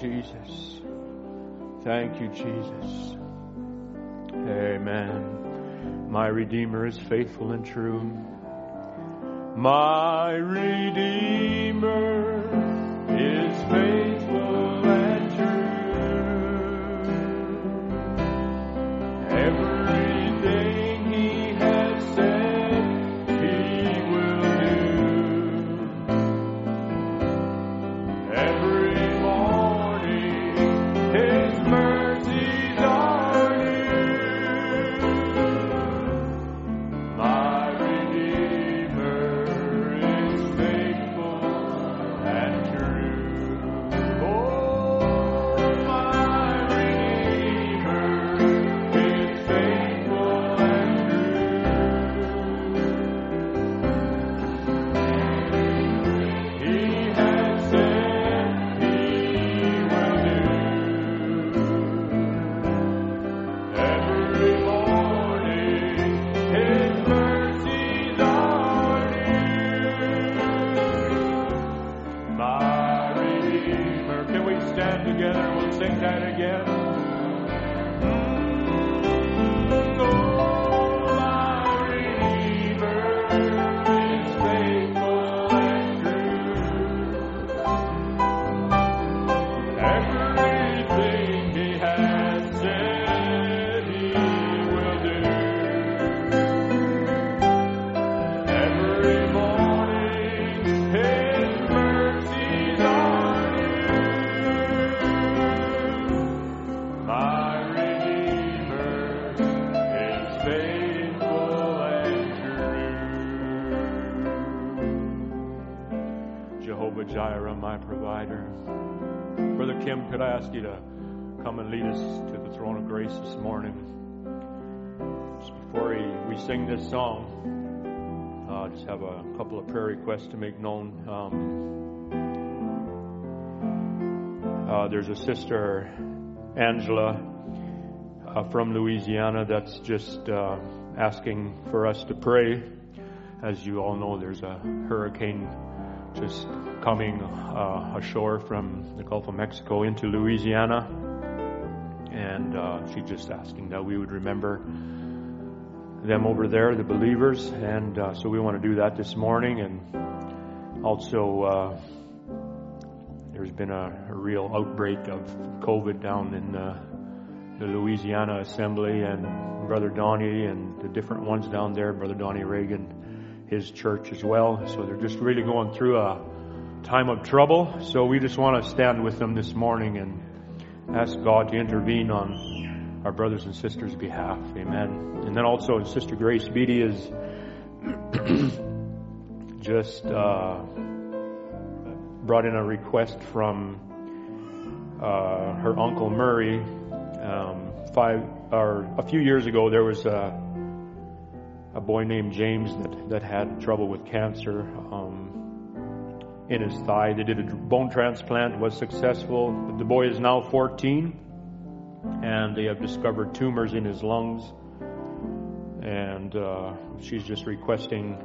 Jesus. Thank you, Jesus. Amen. My Redeemer is faithful and true. Sing this song, uh, just have a couple of prayer requests to make known. Um, uh, there's a sister, Angela, uh, from Louisiana, that's just uh, asking for us to pray. As you all know, there's a hurricane just coming uh, ashore from the Gulf of Mexico into Louisiana. And uh, she's just asking that we would remember them over there, the believers. And uh, so we want to do that this morning. And also, uh, there's been a, a real outbreak of COVID down in uh, the Louisiana Assembly, and Brother Donnie and the different ones down there, Brother Donnie Reagan, his church as well. So they're just really going through a time of trouble. So we just want to stand with them this morning and ask God to intervene on our brothers and sisters' behalf. Amen. And then also Sister Grace Beatty is just uh, brought in a request from uh, her uncle Murray. Um, five or a few years ago, there was a a boy named James that that had trouble with cancer um, in his thigh. They did a bone transplant, was successful. The boy is now 14, and they have discovered tumors in his lungs. And uh, she's just requesting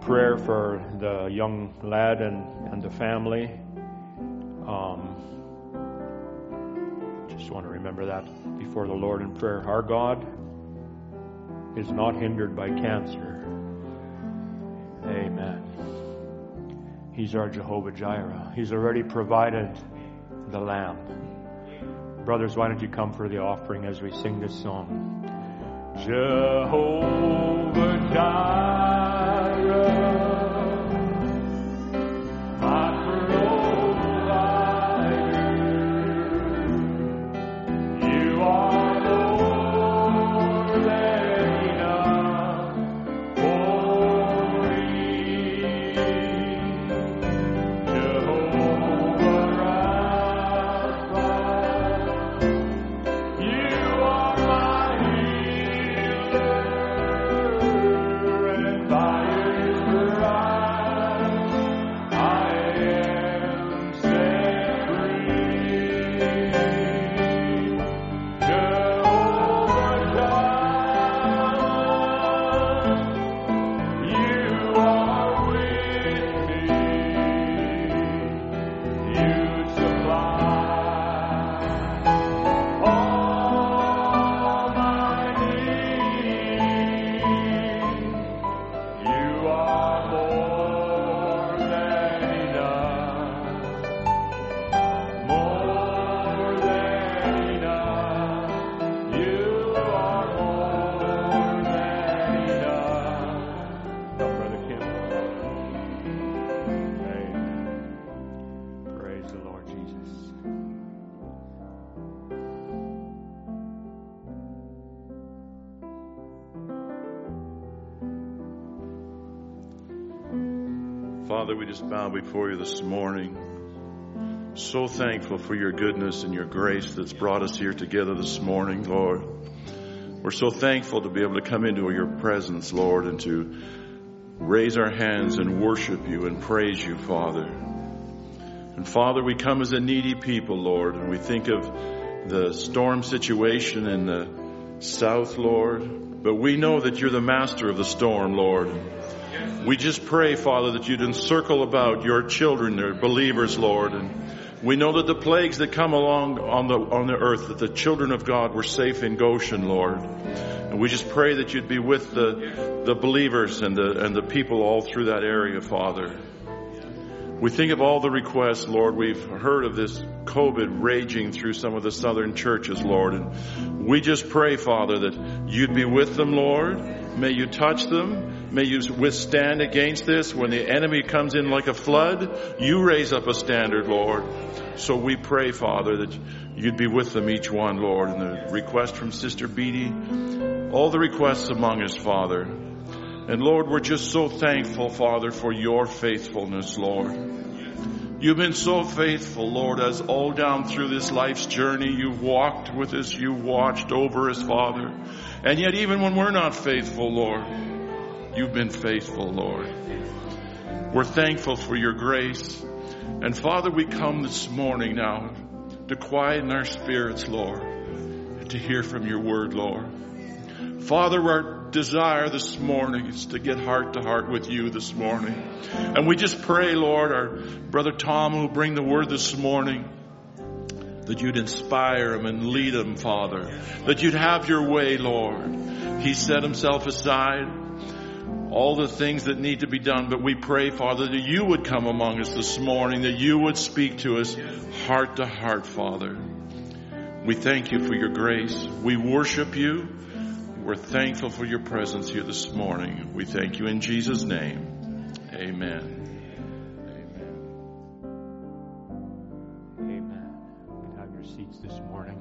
prayer for the young lad and, and the family. Um, just want to remember that before the Lord in prayer. Our God is not hindered by cancer. Amen. He's our Jehovah Jireh. He's already provided the lamb. Brothers, why don't you come for the offering as we sing this song? Jehovah Jireh, just bow before you this morning. So thankful for your goodness and your grace that's brought us here together this morning, Lord. We're so thankful to be able to come into your presence, Lord, and to raise our hands and worship you and praise you, Father. And Father, we come as a needy people, Lord, and we think of the storm situation in the south, Lord. But we know that you're the master of the storm, Lord. We just pray, Father, that you'd encircle about your children, their believers, Lord, and We know that the plagues that come along on the, on the earth, that the children of God were safe in Goshen, Lord. And we just pray that you'd be with the, the believers and the, and the people all through that area, Father. We think of all the requests, Lord. We've heard of this COVID raging through some of the southern churches, Lord. And we just pray, Father, that you'd be with them, Lord. May you touch them. May you withstand against this. When the enemy comes in like a flood, you raise up a standard, Lord. So we pray, Father, that you'd be with them, each one, Lord. And the request from Sister Beatty, all the requests among us, Father. And Lord, we're just so thankful, Father, for your faithfulness, Lord. You've been so faithful, Lord, as all down through this life's journey, you've walked with us, you've watched over us, Father. And yet, even when we're not faithful, Lord, you've been faithful, Lord. We're thankful for your grace. And Father, we come this morning now to quieten our spirits, Lord, and to hear from your word, Lord. Father, our desire this morning is to get heart to heart with you this morning. And we just pray, Lord, our brother Tom will bring the word this morning, that you'd inspire him and lead him, Father. That you'd have your way, Lord. He set himself aside, all the things that need to be done, but we pray, Father, that you would come among us this morning, that you would speak to us heart to heart, Father. We thank you for your grace. We worship you. We're thankful for your presence here this morning. We thank you in Jesus' name. Amen. Amen. You have your seats this morning.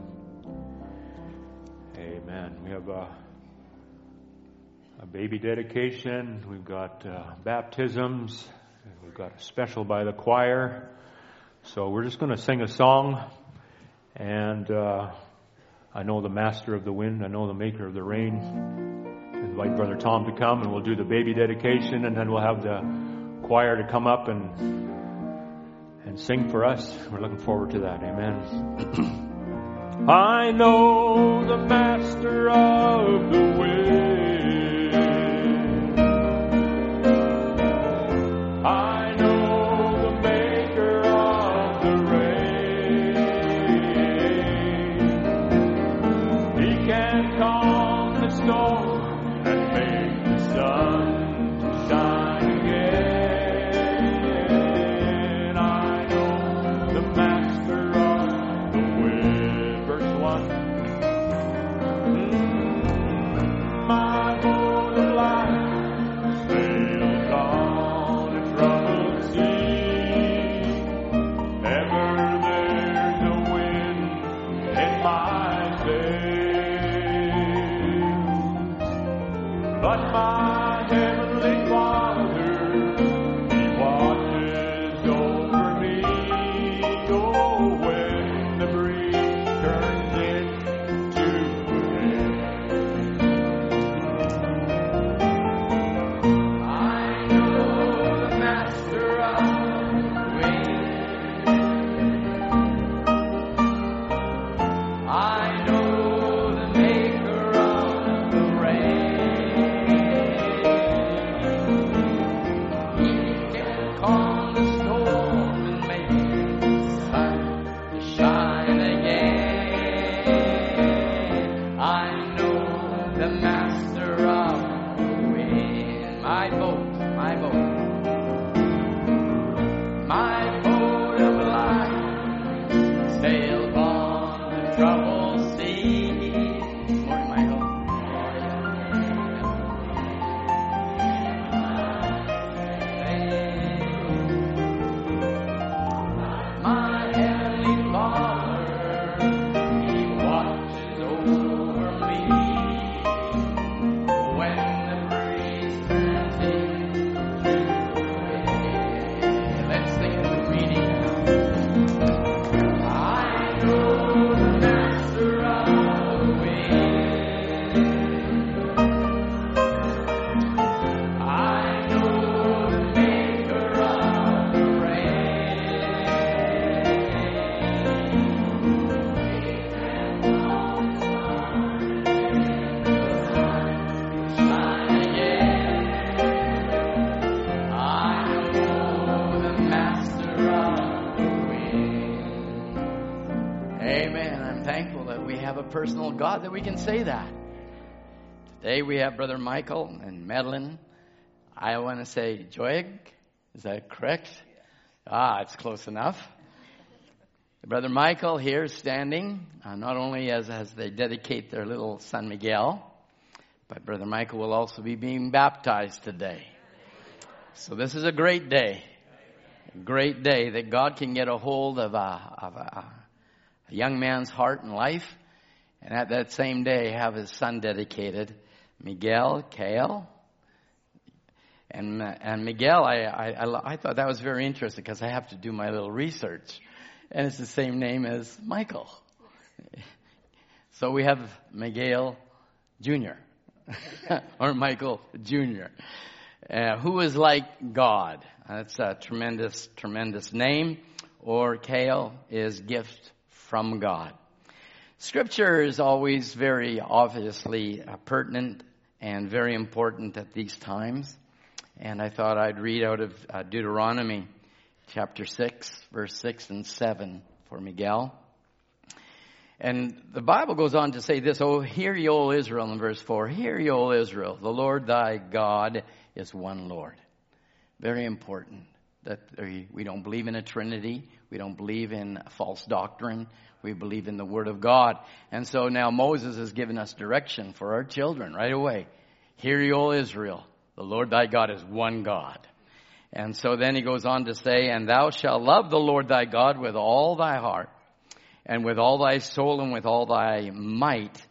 Amen. We have a, a baby dedication. We've got uh, baptisms. We've got a special by the choir. So we're just going to sing a song and. Uh, I know the master of the wind. I know the maker of the rain. Invite Brother Tom to come and we'll do the baby dedication and then we'll have the choir to come up and, and sing for us. We're looking forward to that. Amen. I know the master of the wind. God that we can say that. Today we have Brother Michael and Madeline. I want to say Joig. Is that correct? Ah, it's close enough. Brother Michael here standing, uh, not only as, as they dedicate their little son Miguel, but Brother Michael will also be being baptized today. So this is a great day. A great day that God can get a hold of a, of a, a young man's heart and life. And at that same day have his son dedicated, Miguel Kale. And, and Miguel, I, I, I thought that was very interesting because I have to do my little research. And it's the same name as Michael. So we have Miguel Jr. or Michael Jr., uh, who is like God. That's a tremendous, tremendous name. Or Kale is gift from God. Scripture is always very obviously uh, pertinent and very important at these times. And I thought I'd read out of uh, Deuteronomy chapter 6, verse 6 and 7 for Miguel. And the Bible goes on to say this, Oh, hear ye, O Israel, in verse 4. Hear ye, O Israel, the Lord thy God is one Lord. Very important that we don't believe in a Trinity. We don't believe in false doctrine. We believe in the Word of God. And so now Moses has given us direction for our children right away. Hear ye, O Israel, the Lord thy God is one God. And so then he goes on to say, And thou shalt love the Lord thy God with all thy heart and with all thy soul and with all thy might.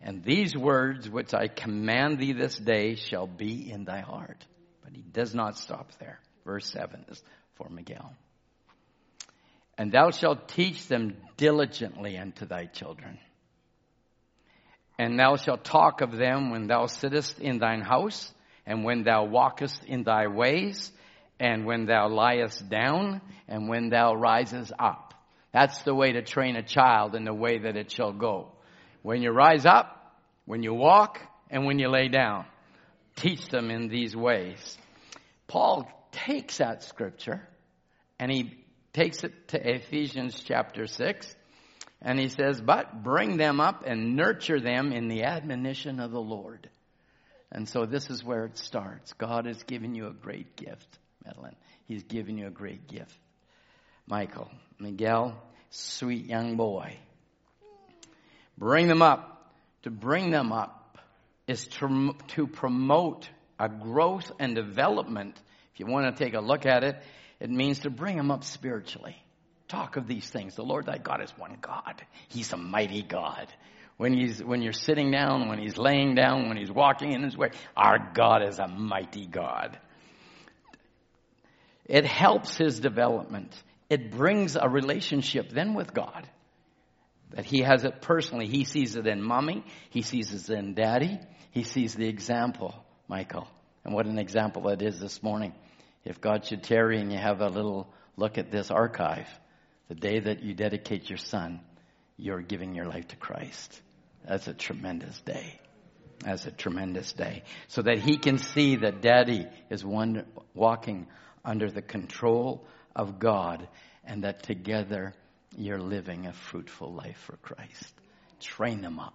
And these words which I command thee this day shall be in thy heart. But he does not stop there. Verse 7 is for Miguel. And thou shalt teach them diligently unto thy children. And thou shalt talk of them when thou sittest in thine house, and when thou walkest in thy ways, and when thou liest down, and when thou risest up. That's the way to train a child in the way that it shall go. When you rise up, when you walk, and when you lay down. Teach them in these ways. Paul takes that scripture and he takes it to Ephesians chapter 6 and he says, but bring them up and nurture them in the admonition of the Lord. And so this is where it starts. God has given you a great gift, Madeline. He's given you a great gift. Michael, Miguel, sweet young boy. Bring them up. To bring them up is to, to promote a growth and development. If you want to take a look at it, it means to bring them up spiritually. Talk of these things. The Lord thy God is one God. He's a mighty God. When he's, when you're sitting down, when he's laying down, when he's walking in his way, our God is a mighty God. It helps his development it brings a relationship then with God. That he has it personally. He sees it in mommy. He sees it in daddy. He sees the example, Michael. And what an example that is this morning. If God should tarry and you have a little look at this archive, the day that you dedicate your son, you're giving your life to Christ. That's a tremendous day. That's a tremendous day. So that he can see that daddy is one walking under the control of God and that together you're living a fruitful life for Christ. Train them up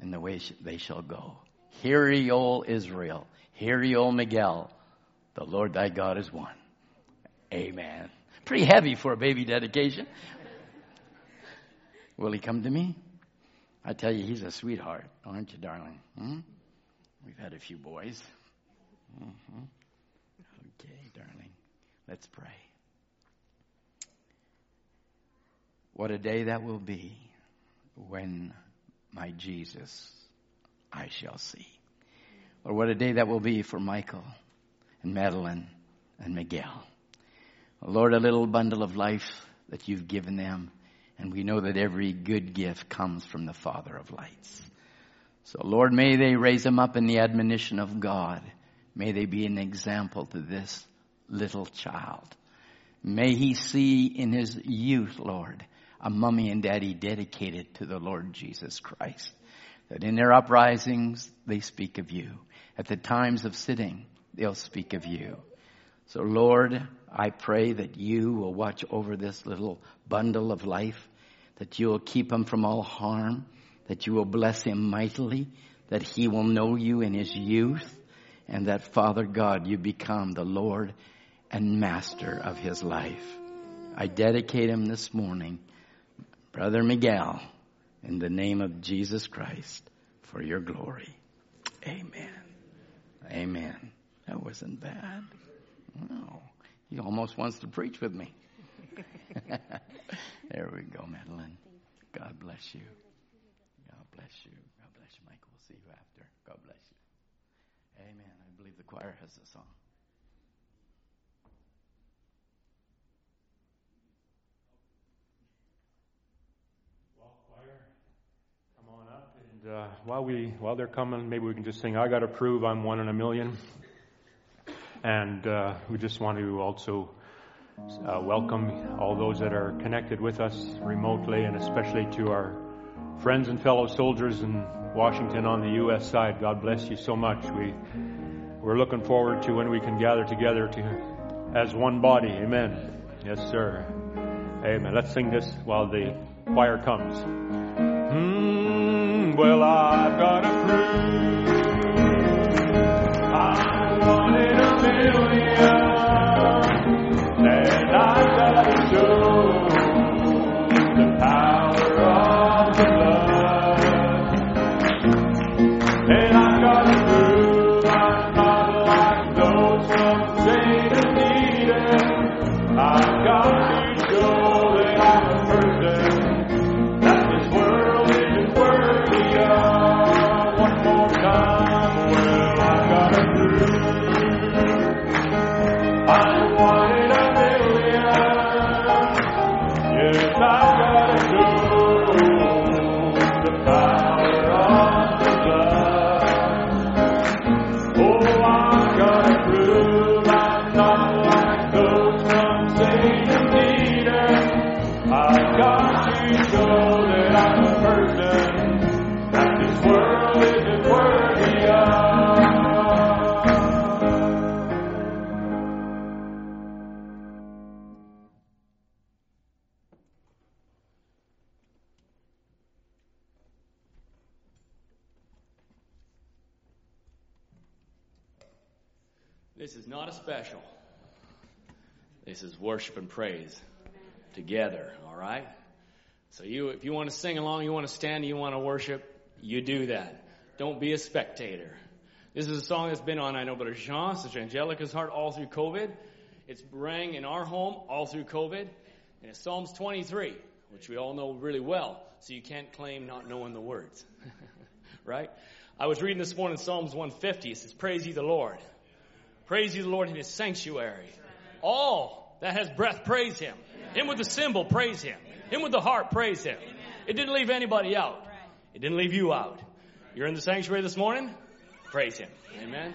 in the way they shall go. Hear ye, O Israel. Hear ye, O Miguel. The Lord thy God is one. Amen. Pretty heavy for a baby dedication. Will he come to me? I tell you, he's a sweetheart, aren't you, darling? Hmm? We've had a few boys. Mm-hmm. Okay, darling. Let's pray. What a day that will be when my Jesus I shall see. Or what a day that will be for Michael and Madeline and Miguel. Lord, a little bundle of life that you've given them. And we know that every good gift comes from the Father of lights. So Lord, may they raise them up in the admonition of God. May they be an example to this little child. May he see in his youth, Lord, a mummy and daddy dedicated to the Lord Jesus Christ. That in their uprisings, they speak of you. At the times of sitting, they'll speak of you. So Lord, I pray that you will watch over this little bundle of life, that you will keep him from all harm, that you will bless him mightily, that he will know you in his youth, and that Father God, you become the Lord and Master of his life. I dedicate him this morning, Brother Miguel, in the name of Jesus Christ, for your glory. Amen. Amen. That wasn't bad. No. He almost wants to preach with me. there we go, Madeline. God bless you. God bless you. God bless you, Michael. We'll see you after. God bless you. Amen. I believe the choir has a song. Well, choir, come on up. And uh, while we while they're coming, maybe we can just sing. I got to prove I'm one in a million. And uh, we just want to also uh, welcome all those that are connected with us remotely, and especially to our friends and fellow soldiers in Washington on the U.S. side. God bless you so much. We we're looking forward to when we can gather together to as one body. Amen. Yes, sir. Amen. Let's sing this while the choir comes. Mm, well, I've got prove worship and praise together, all right? So you if you want to sing along, you want to stand, you want to worship, you do that. Don't be a spectator. This is a song that's been on, I know, Brother Jean, Sister Angelica's heart all through COVID. It's rang in our home all through COVID. And it's Psalms 23, which we all know really well. So you can't claim not knowing the words. right? I was reading this morning Psalms 150. It says, Praise ye the Lord. Praise ye the Lord in his sanctuary. All that has breath, praise him. Him with the cymbal, praise him. Him with the harp, praise him. It didn't leave anybody out. It didn't leave you out. You're in the sanctuary this morning? Praise him. Amen.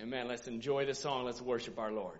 Amen. Let's enjoy this song. Let's worship our Lord.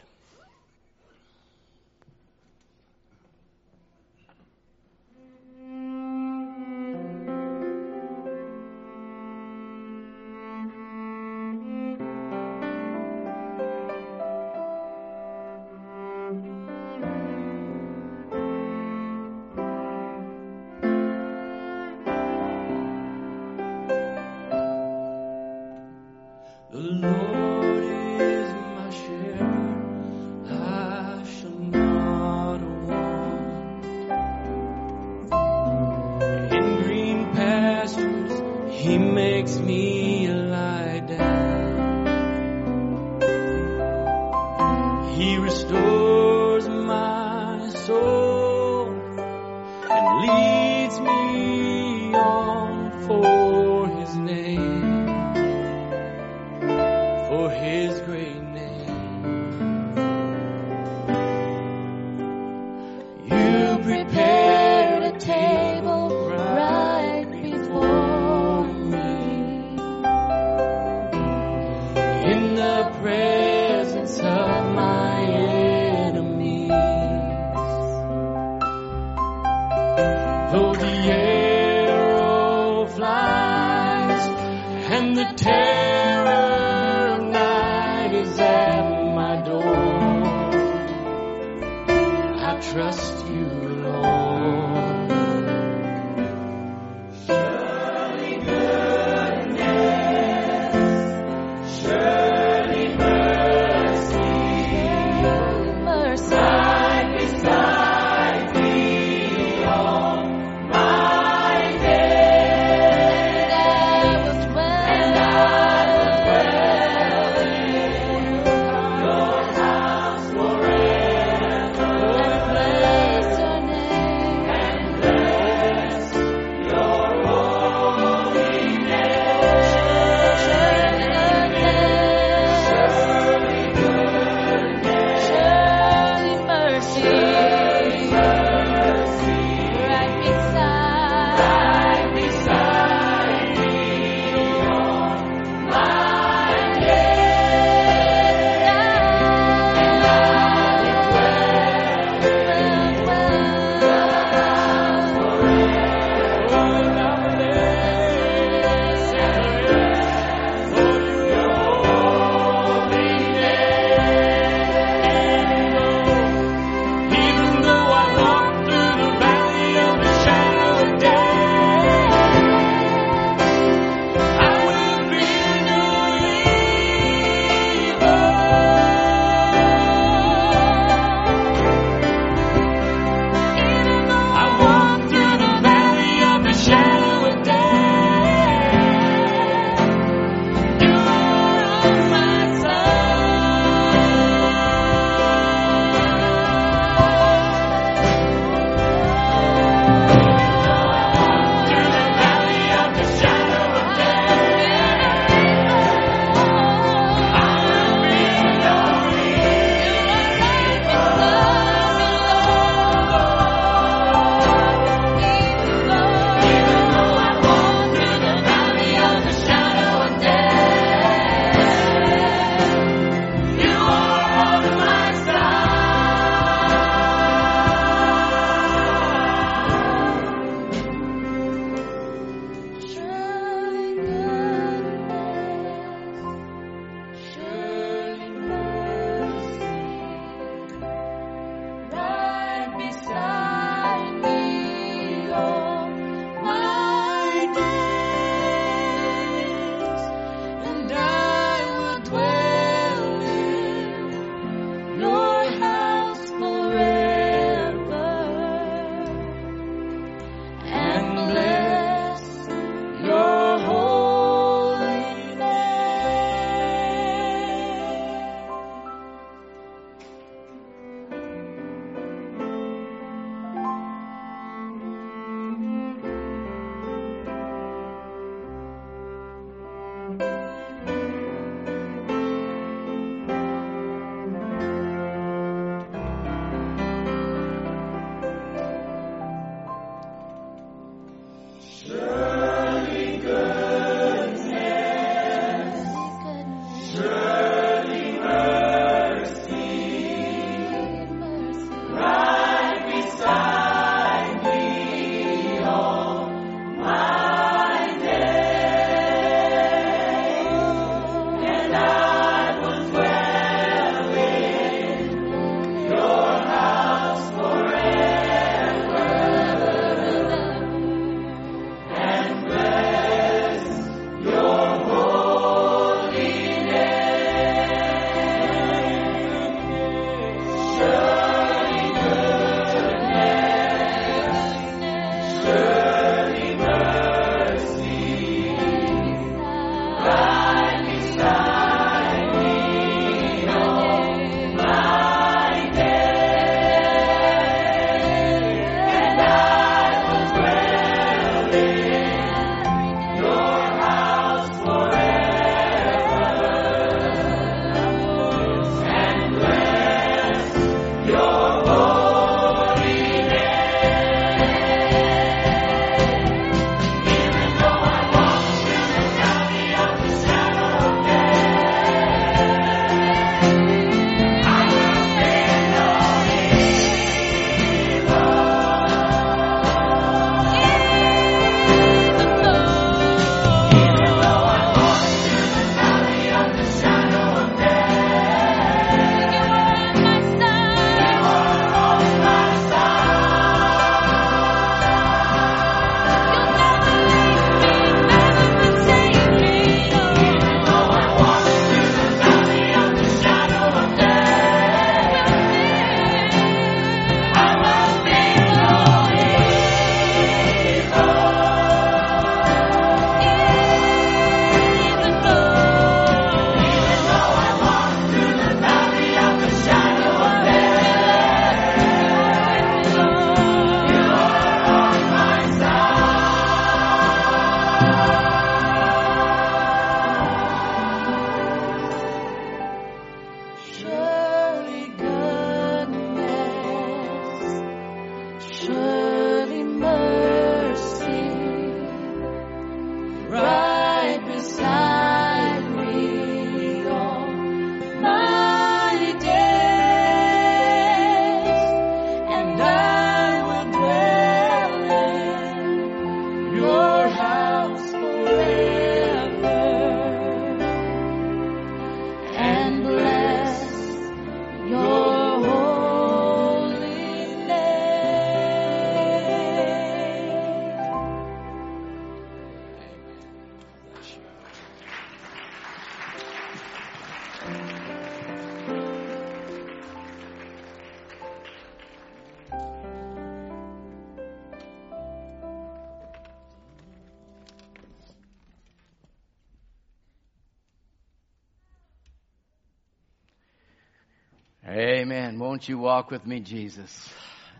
Won't you walk with me, Jesus,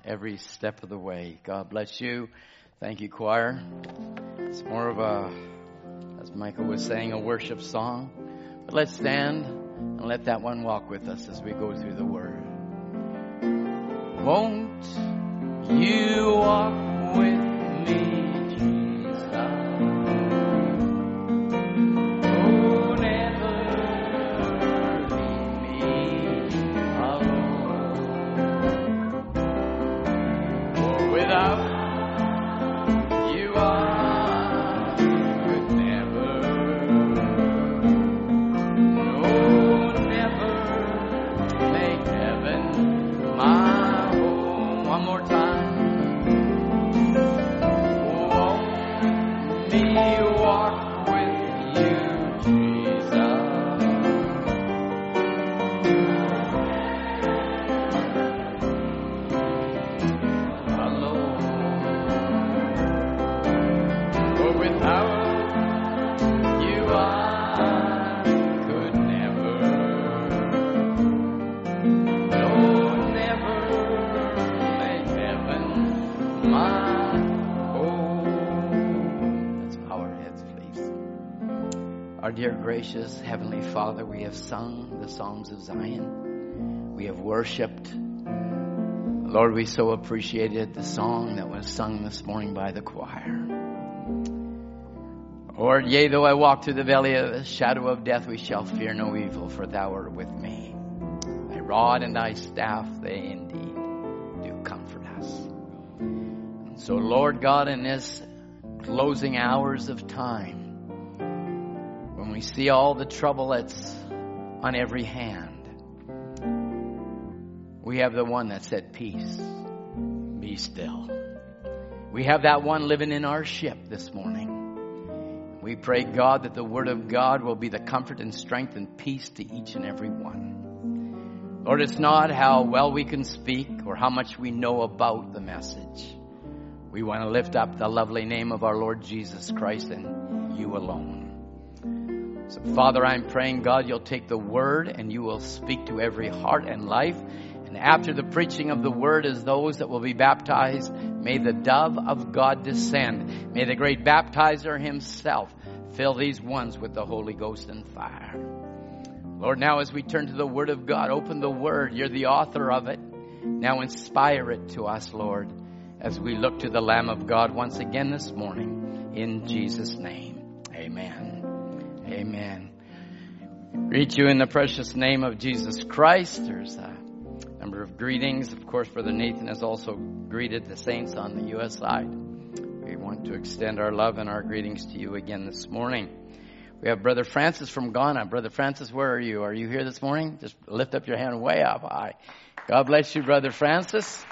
every step of the way? God bless you. Thank you, choir. It's more of a, as Michael was saying, a worship song. But let's stand and let that one walk with us as we go through the word. Won't you walk with me, Our dear gracious Heavenly Father, we have sung the songs of Zion. We have worshiped. Lord, we so appreciated the song that was sung this morning by the choir. Lord, yea, though I walk through the valley of the shadow of death, we shall fear no evil, for thou art with me. Thy rod and thy staff, they indeed do comfort us. And so, Lord God, in this closing hours of time, we see all the trouble that's on every hand, we have the one that said, Peace, be still. We have that one living in our ship this morning. We pray, God, that the Word of God will be the comfort and strength and peace to each and every one. Lord, it's not how well we can speak or how much we know about the message. We want to lift up the lovely name of our Lord Jesus Christ and you alone. So, Father, I'm praying, God, you'll take the Word and you will speak to every heart and life. And after the preaching of the word, as those that will be baptized, may the dove of God descend. May the great baptizer himself fill these ones with the Holy Ghost and fire. Lord, now as we turn to the word of God, open the word. You're the author of it. Now inspire it to us, Lord, as we look to the Lamb of God once again this morning. In Jesus' name, amen. Amen. Greet you in the precious name of Jesus Christ. There's a number of greetings. Of course, Brother Nathan has also greeted the saints on the U.S. side. We want to extend our love and our greetings to you again this morning. We have Brother Francis from Ghana. Brother Francis, where are you? Are you here this morning? Just lift up your hand way up high. God bless you, Brother Francis.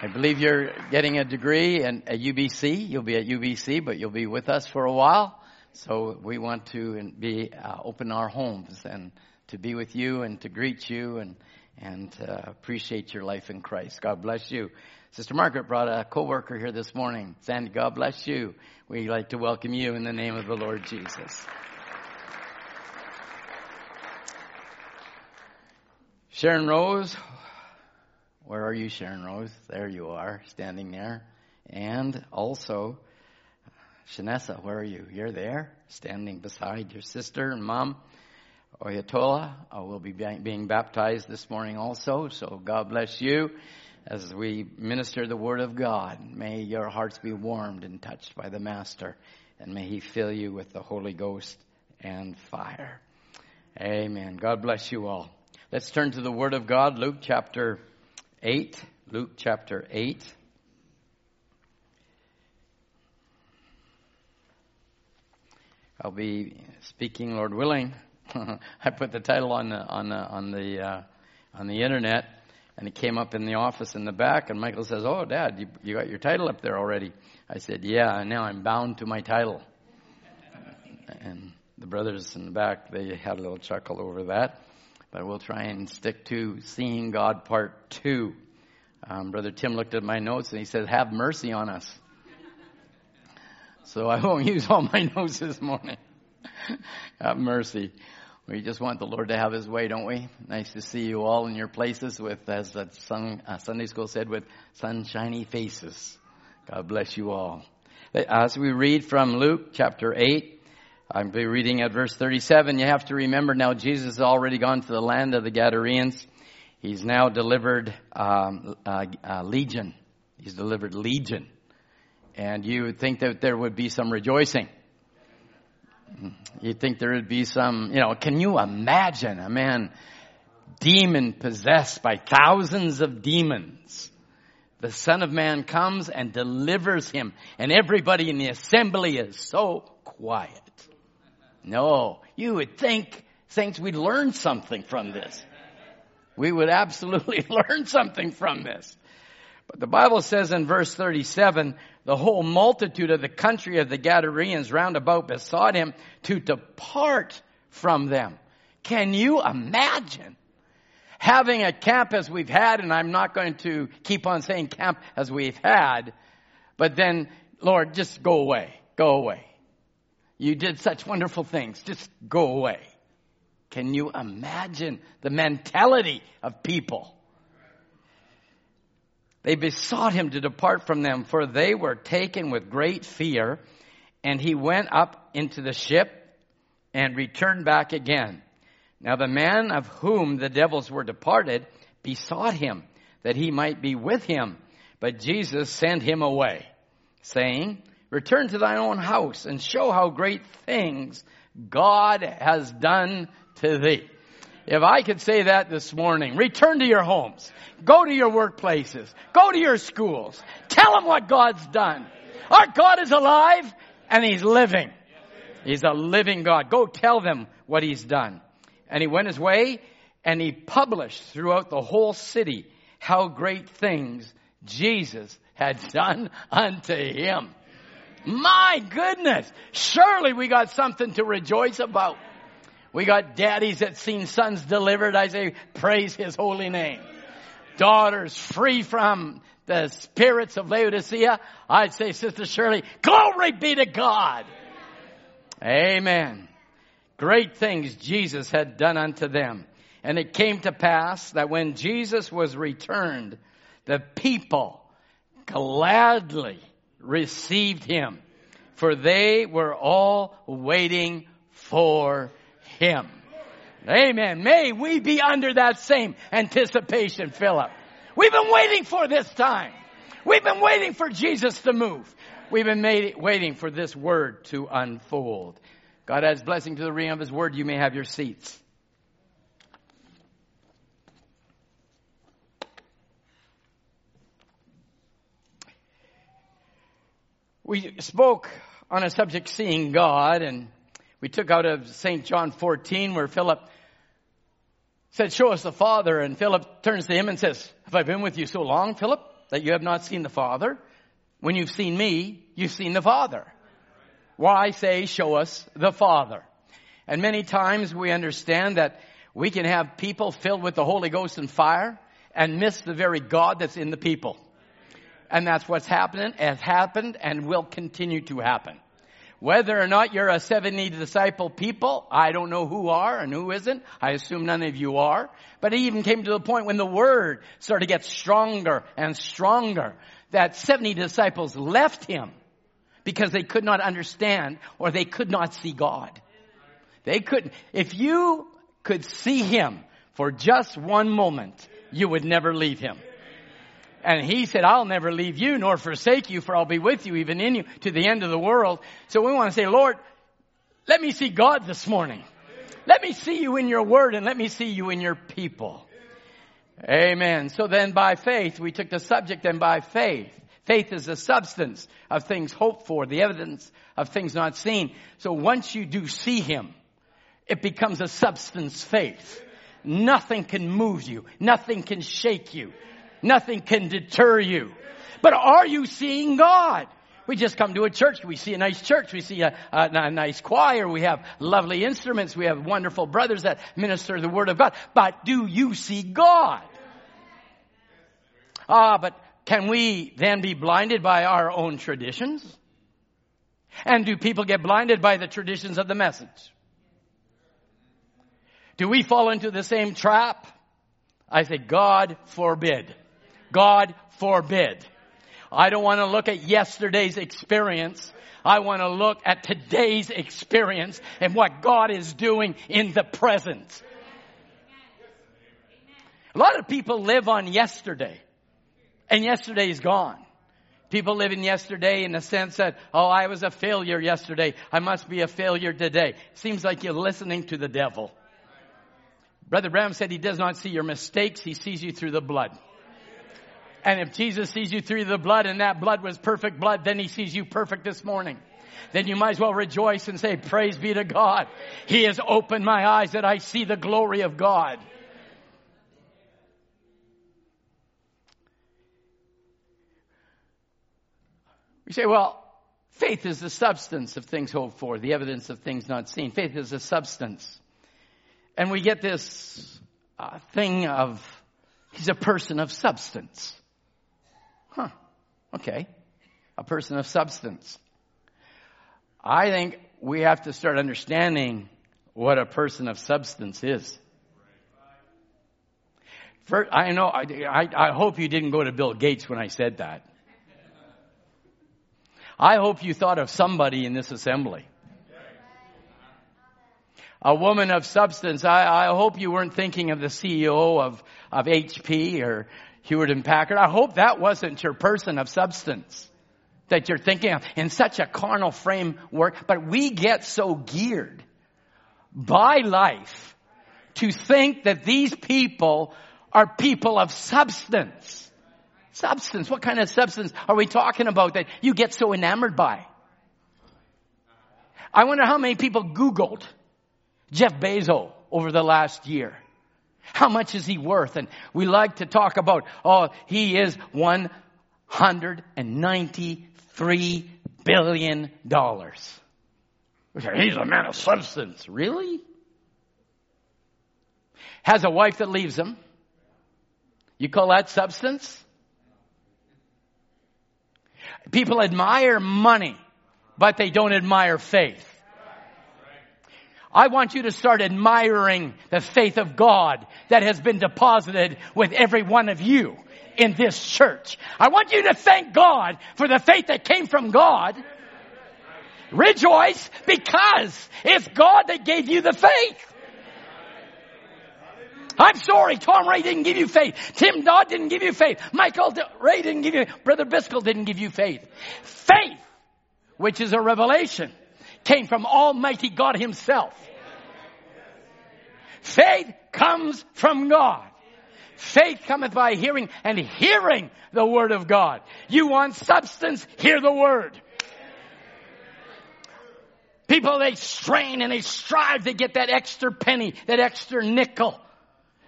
I believe you're getting a degree in at UBC. You'll be at UBC, but you'll be with us for a while. So we want to be uh, open our homes and to be with you and to greet you and and uh, appreciate your life in Christ. God bless you. Sister Margaret brought a coworker here this morning. Sandy, God bless you. We'd like to welcome you in the name of the Lord Jesus. Sharon Rose, where are you, Sharon Rose? There you are, standing there. And also, Shanessa, where are you? You're there, standing beside your sister and mom. Oyatola will be being baptized this morning also, so God bless you. as we minister the Word of God. May your hearts be warmed and touched by the Master, and may He fill you with the Holy Ghost and fire. Amen. God bless you all. Let's turn to the Word of God, Luke chapter 8. Luke chapter 8. I'll be speaking, Lord willing. I put the title on the on the on the uh, on the internet, and it came up in the office in the back. And Michael says, "Oh, Dad, you, you got your title up there already." I said, "Yeah, and now I'm bound to my title." And the brothers in the back they had a little chuckle over that, but we'll try and stick to seeing God part two. Um, Brother Tim looked at my notes and he said, "Have mercy on us." So I won't use all my notes this morning. Have mercy. We just want the Lord to have His way, don't we? Nice to see you all in your places with, as that sun, uh, Sunday school said, with sunshiny faces. God bless you all. As we read from Luke chapter 8, I'll be reading at verse 37. You have to remember now Jesus has already gone to the land of the Gadarenes. He's now delivered um, legion. He's delivered legion and you would think that there would be some rejoicing. You'd think there would be some, you know, can you imagine a man demon possessed by thousands of demons? The Son of Man comes and delivers him, and everybody in the assembly is so quiet. No, you would think, saints, we'd learn something from this. We would absolutely learn something from this. But the Bible says in verse 37, the whole multitude of the country of the Gadarenes round about besought him to depart from them. Can you imagine having a camp as we've had, and I'm not going to keep on saying camp as we've had, but then, Lord, just go away, go away. You did such wonderful things, just go away. Can you imagine the mentality of people? They besought him to depart from them, for they were taken with great fear. And he went up into the ship and returned back again. Now the man of whom the devils were departed besought him that he might be with him. But Jesus sent him away, saying, Return to thine own house and show how great things God has done to thee. If I could say that this morning, return to your homes. Go to your workplaces. Go to your schools. Tell them what God's done. Our God is alive and He's living. He's a living God. Go tell them what He's done. And he went his way and he published throughout the whole city how great things Jesus had done unto him. My goodness. Surely we got something to rejoice about. We got daddies that seen sons delivered. I say, praise his holy name. Daughters free from the spirits of Laodicea. I'd say, Sister Shirley, glory be to God. Amen. Great things Jesus had done unto them. And it came to pass that when Jesus was returned, the people gladly received him, for they were all waiting for him. Amen. May we be under that same anticipation, Philip. We've been waiting for this time. We've been waiting for Jesus to move. We've been made, waiting for this word to unfold. God adds blessing to the reading of his word. You may have your seats. We spoke on a subject, seeing God, and we took out of St. John 14 where Philip said, show us the Father. And Philip turns to him and says, have I been with you so long, Philip, that you have not seen the Father? When you've seen me, you've seen the Father. Why say, show us the Father? And many times we understand that we can have people filled with the Holy Ghost and fire and miss the very God that's in the people. And that's what's happening, has happened, and will continue to happen. Whether or not you're a 70 disciple people, I don't know who are and who isn't. I assume none of you are. But it even came to the point when the word started to get stronger and stronger that 70 disciples left him because they could not understand or they could not see God. They couldn't. If you could see him for just one moment, you would never leave him. And he said, I'll never leave you nor forsake you, for I'll be with you, even in you, to the end of the world. So we want to say, Lord, let me see God this morning. Let me see you in your word and let me see you in your people. Amen. So then by faith, we took the subject and by faith. Faith is the substance of things hoped for, the evidence of things not seen. So once you do see Him, it becomes a substance faith. Nothing can move you. Nothing can shake you. Nothing can deter you. But are you seeing God? We just come to a church. We see a nice church. We see a, a, a, nice choir. We have lovely instruments. We have wonderful brothers that minister the word of God. But do you see God? Ah, but can we then be blinded by our own traditions? And do people get blinded by the traditions of the message? Do we fall into the same trap? I say, God forbid. God forbid. I don't want to look at yesterday's experience. I want to look at today's experience and what God is doing in the present. A lot of people live on yesterday. And yesterday is gone. People live in yesterday in the sense that, oh, I was a failure yesterday. I must be a failure today. Seems like you're listening to the devil. Brother Branham said he does not see your mistakes. He sees you through the blood. And if Jesus sees you through the blood and that blood was perfect blood, then he sees you perfect this morning. Then you might as well rejoice and say, praise be to God. He has opened my eyes that I see the glory of God. We say, well, faith is the substance of things hoped for, the evidence of things not seen. Faith is a substance. And we get this uh, thing of, he's a person of substance. Huh. Okay. A person of substance. I think we have to start understanding what a person of substance is. First, I know, I, I, I hope you didn't go to Bill Gates when I said that. I hope you thought of somebody in this assembly. A woman of substance. I, I hope you weren't thinking of the CEO of, of HP or Hewlett and Packard. I hope that wasn't your person of substance that you're thinking of in such a carnal framework. But we get so geared by life to think that these people are people of substance. Substance. What kind of substance are we talking about that you get so enamored by? I wonder how many people Googled Jeff Bezos over the last year. How much is he worth? And we like to talk about, oh, he is $193 billion. He's a man of substance. Really? Has a wife that leaves him. You call that substance? People admire money, but they don't admire faith. I want you to start admiring the faith of God that has been deposited with every one of you in this church. I want you to thank God for the faith that came from God. Rejoice because it's God that gave you the faith. I'm sorry, Tom Ray didn't give you faith. Tim Dodd didn't give you faith. Michael Ray didn't give you, Brother Biscoe didn't give you faith. Faith, which is a revelation, came from Almighty God Himself. Faith comes from God. Faith cometh by hearing and hearing the word of God. You want substance? Hear the word. People, they strain and they strive to get that extra penny, that extra nickel.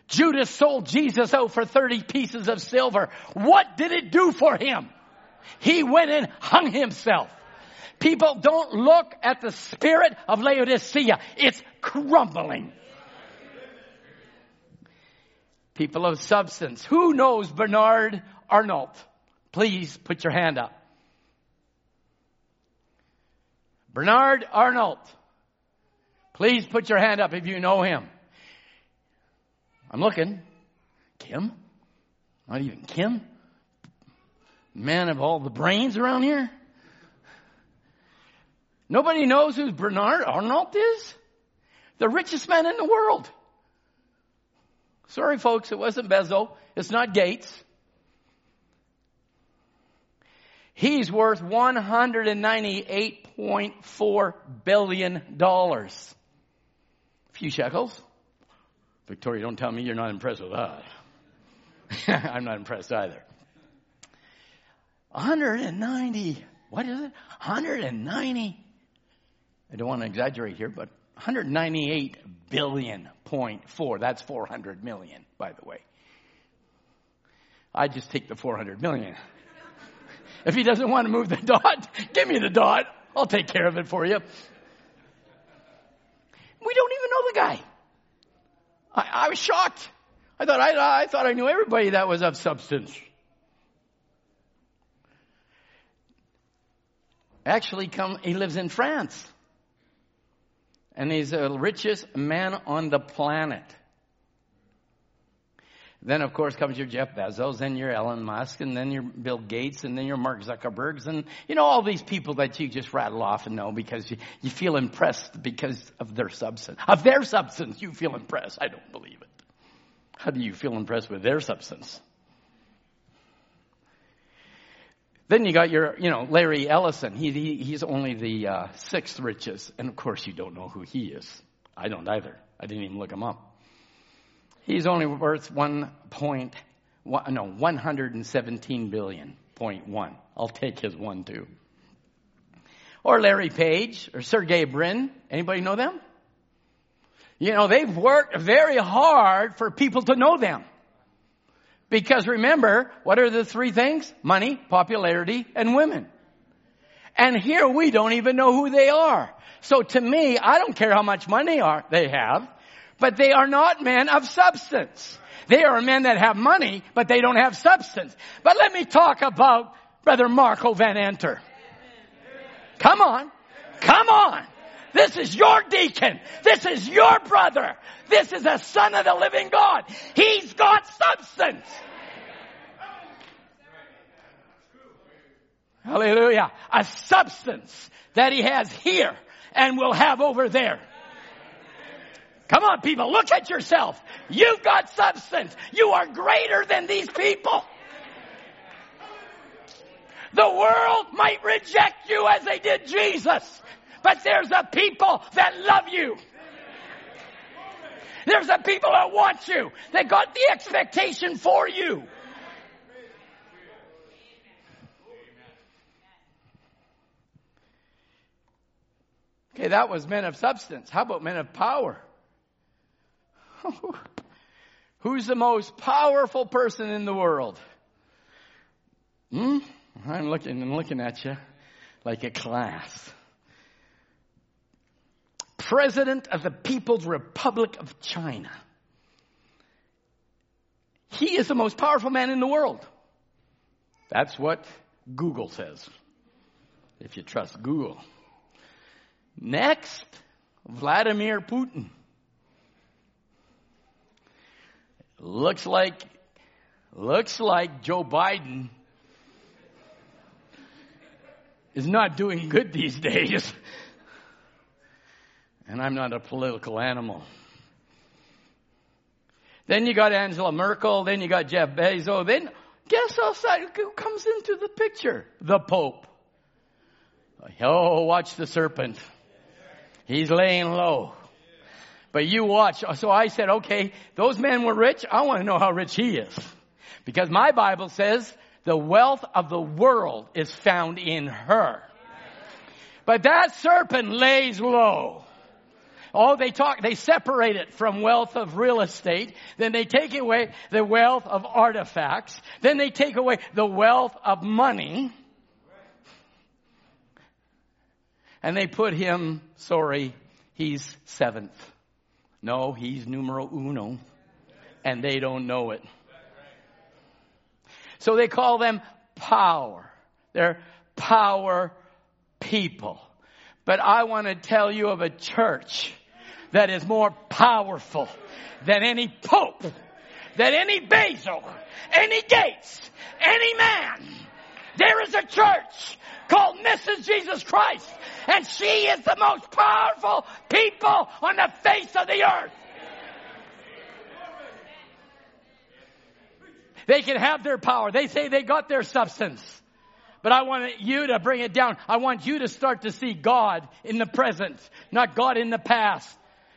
Judas sold Jesus out for 30 pieces of silver. What did it do for him? He went and hung himself. People don't look at the spirit of Laodicea. It's crumbling. People of substance. Who knows Bernard Arnault? Please put your hand up. Bernard Arnault. Please put your hand up if you know him. I'm looking. Kim? Not even Kim? Man of all the brains around here? Nobody knows who Bernard Arnault is? The richest man in the world. Sorry folks, it wasn't Bezos. It's not Gates. He's worth $198.4 billion. A few shekels. Victoria, don't tell me you're not impressed with that. I'm not impressed either. 190, what is it? 190. I don't want to exaggerate here, but 198 billion point four. That's 400 million, by the way. I just take the 400 million. If he doesn't want to move the dot, give me the dot. I'll take care of it for you. We don't even know the guy. I, I was shocked. I thought I, I thought I knew everybody that was of substance. Actually, come he lives in France, and he's the richest man on the planet. Then, of course, comes your Jeff Bezos, then your Elon Musk, and then your Bill Gates, and then your Mark Zuckerbergs, and you know all these people that you just rattle off and know because you, you feel impressed because of their substance. Of their substance, you feel impressed. I don't believe it. How do you feel impressed with their substance? Then you got your, you know, Larry Ellison. He, he he's only the uh, sixth richest, and of course you don't know who he is. I don't either. I didn't even look him up. He's only worth one point, one, no, 117 billion point one. I'll take his one too. Or Larry Page or Sergey Brin. Anybody know them? You know, they've worked very hard for people to know them. Because remember, what are the three things? Money, popularity, and women. And here we don't even know who they are. So to me, I don't care how much money are, they have, but they are not men of substance. They are men that have money, but they don't have substance. But let me talk about Brother Marco Van Enter. Come on. Come on. This is your deacon. This is your brother. This is a son of the living God. He's got substance. Hallelujah. A substance that he has here and will have over there. Come on, people, look at yourself. You've got substance. You are greater than these people. The world might reject you as they did Jesus, but there's a people that love you. There's a people that want you. They got the expectation for you. Okay, that was men of substance. How about men of power? Who's the most powerful person in the world? Hmm? I'm looking and looking at you like a class. President of the People's Republic of China. He is the most powerful man in the world. That's what Google says. If you trust Google. Next, Vladimir Putin. Looks like, looks like Joe Biden is not doing good these days. And I'm not a political animal. Then you got Angela Merkel, then you got Jeff Bezos, then guess who comes into the picture? The Pope. Oh, watch the serpent. He's laying low. But you watch. So I said, okay, those men were rich. I want to know how rich he is. Because my Bible says the wealth of the world is found in her. But that serpent lays low. Oh, they talk, they separate it from wealth of real estate. Then they take away the wealth of artifacts. Then they take away the wealth of money. And they put him, sorry, he's seventh. No, he's numero uno. And they don't know it. So they call them power. They're power people. But I want to tell you of a church that is more powerful than any pope, than any Basil, any Gates, any man. There is a church called Mrs. Jesus Christ, and she is the most powerful people on the face of the earth. They can have their power. They say they got their substance. But I want you to bring it down. I want you to start to see God in the present, not God in the past.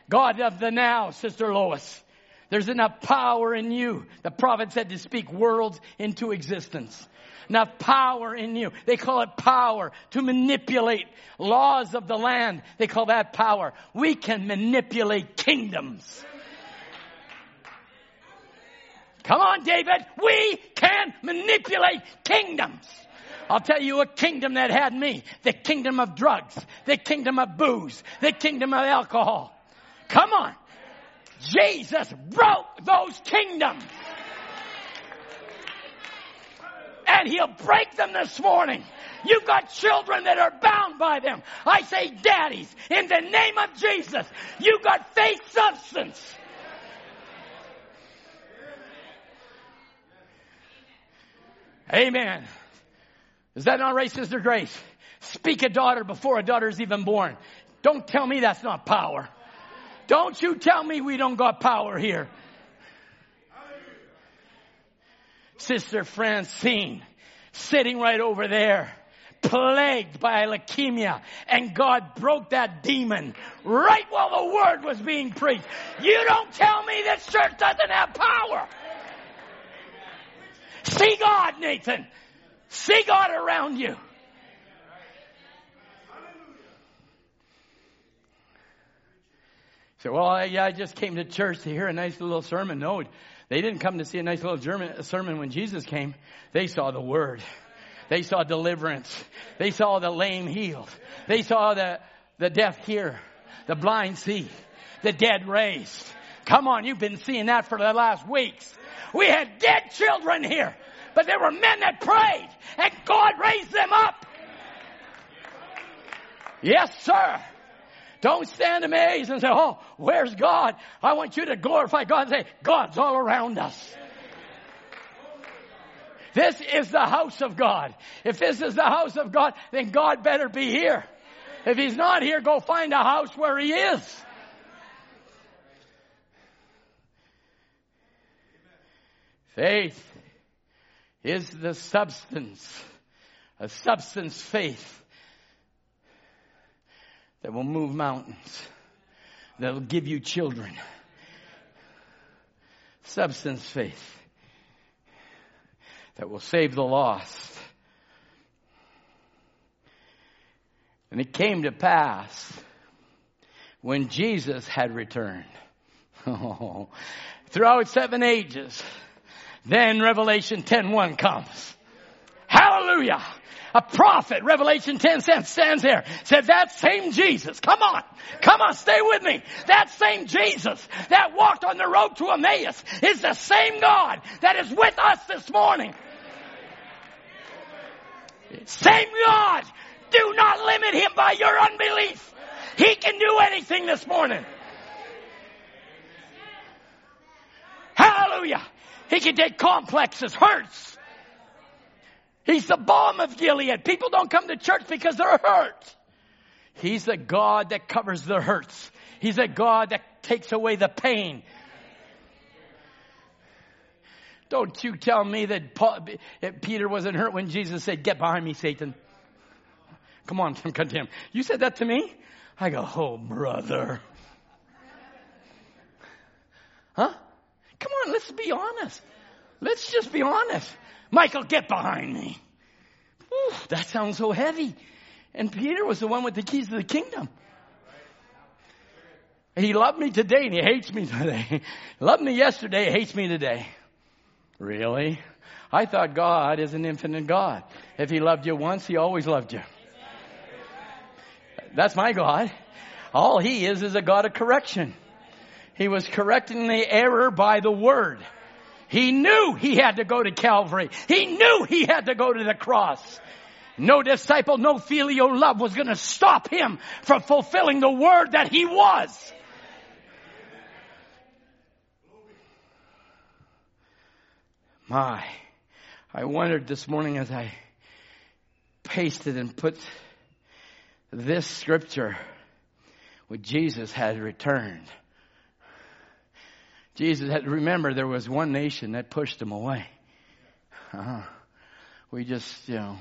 God of the now, Sister Lois. There's enough power in you. The prophet said to speak worlds into existence. Enough power in you. They call it power to manipulate laws of the land. They call that power. We can manipulate kingdoms. Come on, David. We can manipulate kingdoms. I'll tell you a kingdom that had me. The kingdom of drugs. The kingdom of booze. The kingdom of alcohol. Come on. Jesus broke those kingdoms. And he'll break them this morning. You've got children that are bound by them. I say, daddies, in the name of Jesus, you've got faith substance. Amen. Is that not right, Sister Grace? Speak a daughter before a daughter is even born. Don't tell me that's not power. Don't you tell me we don't got power here. Sister Francine, sitting right over there, plagued by leukemia, and God broke that demon right while the word was being preached. You don't tell me this church doesn't have power. See God, Nathan. See God around you. So, well, I, yeah, I just came to church to hear a nice little sermon. No, they didn't come to see a nice little German, sermon when Jesus came. They saw the Word. They saw deliverance. They saw the lame healed. They saw the, the deaf hear, the blind see, the dead raised. Come on, you've been seeing that for the last weeks. We had dead children here, but there were men that prayed and God raised them up. Yes, sir. Don't stand amazed and say, oh, where's God? I want you to glorify God and say, God's all around us. This is the house of God. If this is the house of God, then God better be here. If he's not here, go find a house where he is. Faith is the substance, a substance faith that will move mountains, that'll give you children. Substance faith that will save the lost. And it came to pass when Jesus had returned. throughout seven ages, then Revelation 10.1 comes. Hallelujah. A prophet, Revelation 10 stands there, said that same Jesus, come on, come on, stay with me. That same Jesus that walked on the road to Emmaus is the same God that is with us this morning. Same God. Do not limit him by your unbelief. He can do anything this morning. Hallelujah. He can take complexes, hurts. He's the balm of Gilead. People don't come to church because they're hurt. He's the God that covers the hurts. He's a God that takes away the pain. Don't you tell me that Paul, Peter wasn't hurt when Jesus said, Get behind me, Satan. Come on, come to him. You said that to me? I go, Oh, brother. Huh? Come on, let's be honest. Let's just be honest. Michael, get behind me. Whew, that sounds so heavy. And Peter was the one with the keys to the kingdom. He loved me today and he hates me today. loved me yesterday, hates me today. Really? I thought God is an infinite God. If he loved you once, he always loved you. That's my God. All he is is a God of correction. He was correcting the error by the word. He knew he had to go to Calvary. He knew he had to go to the cross. No disciple, no filial love was going to stop him from fulfilling the word that he was. My, I wondered this morning as I pasted and put this scripture when Jesus had returned. Jesus had, to remember, there was one nation that pushed him away. Uh-huh. We just, you know,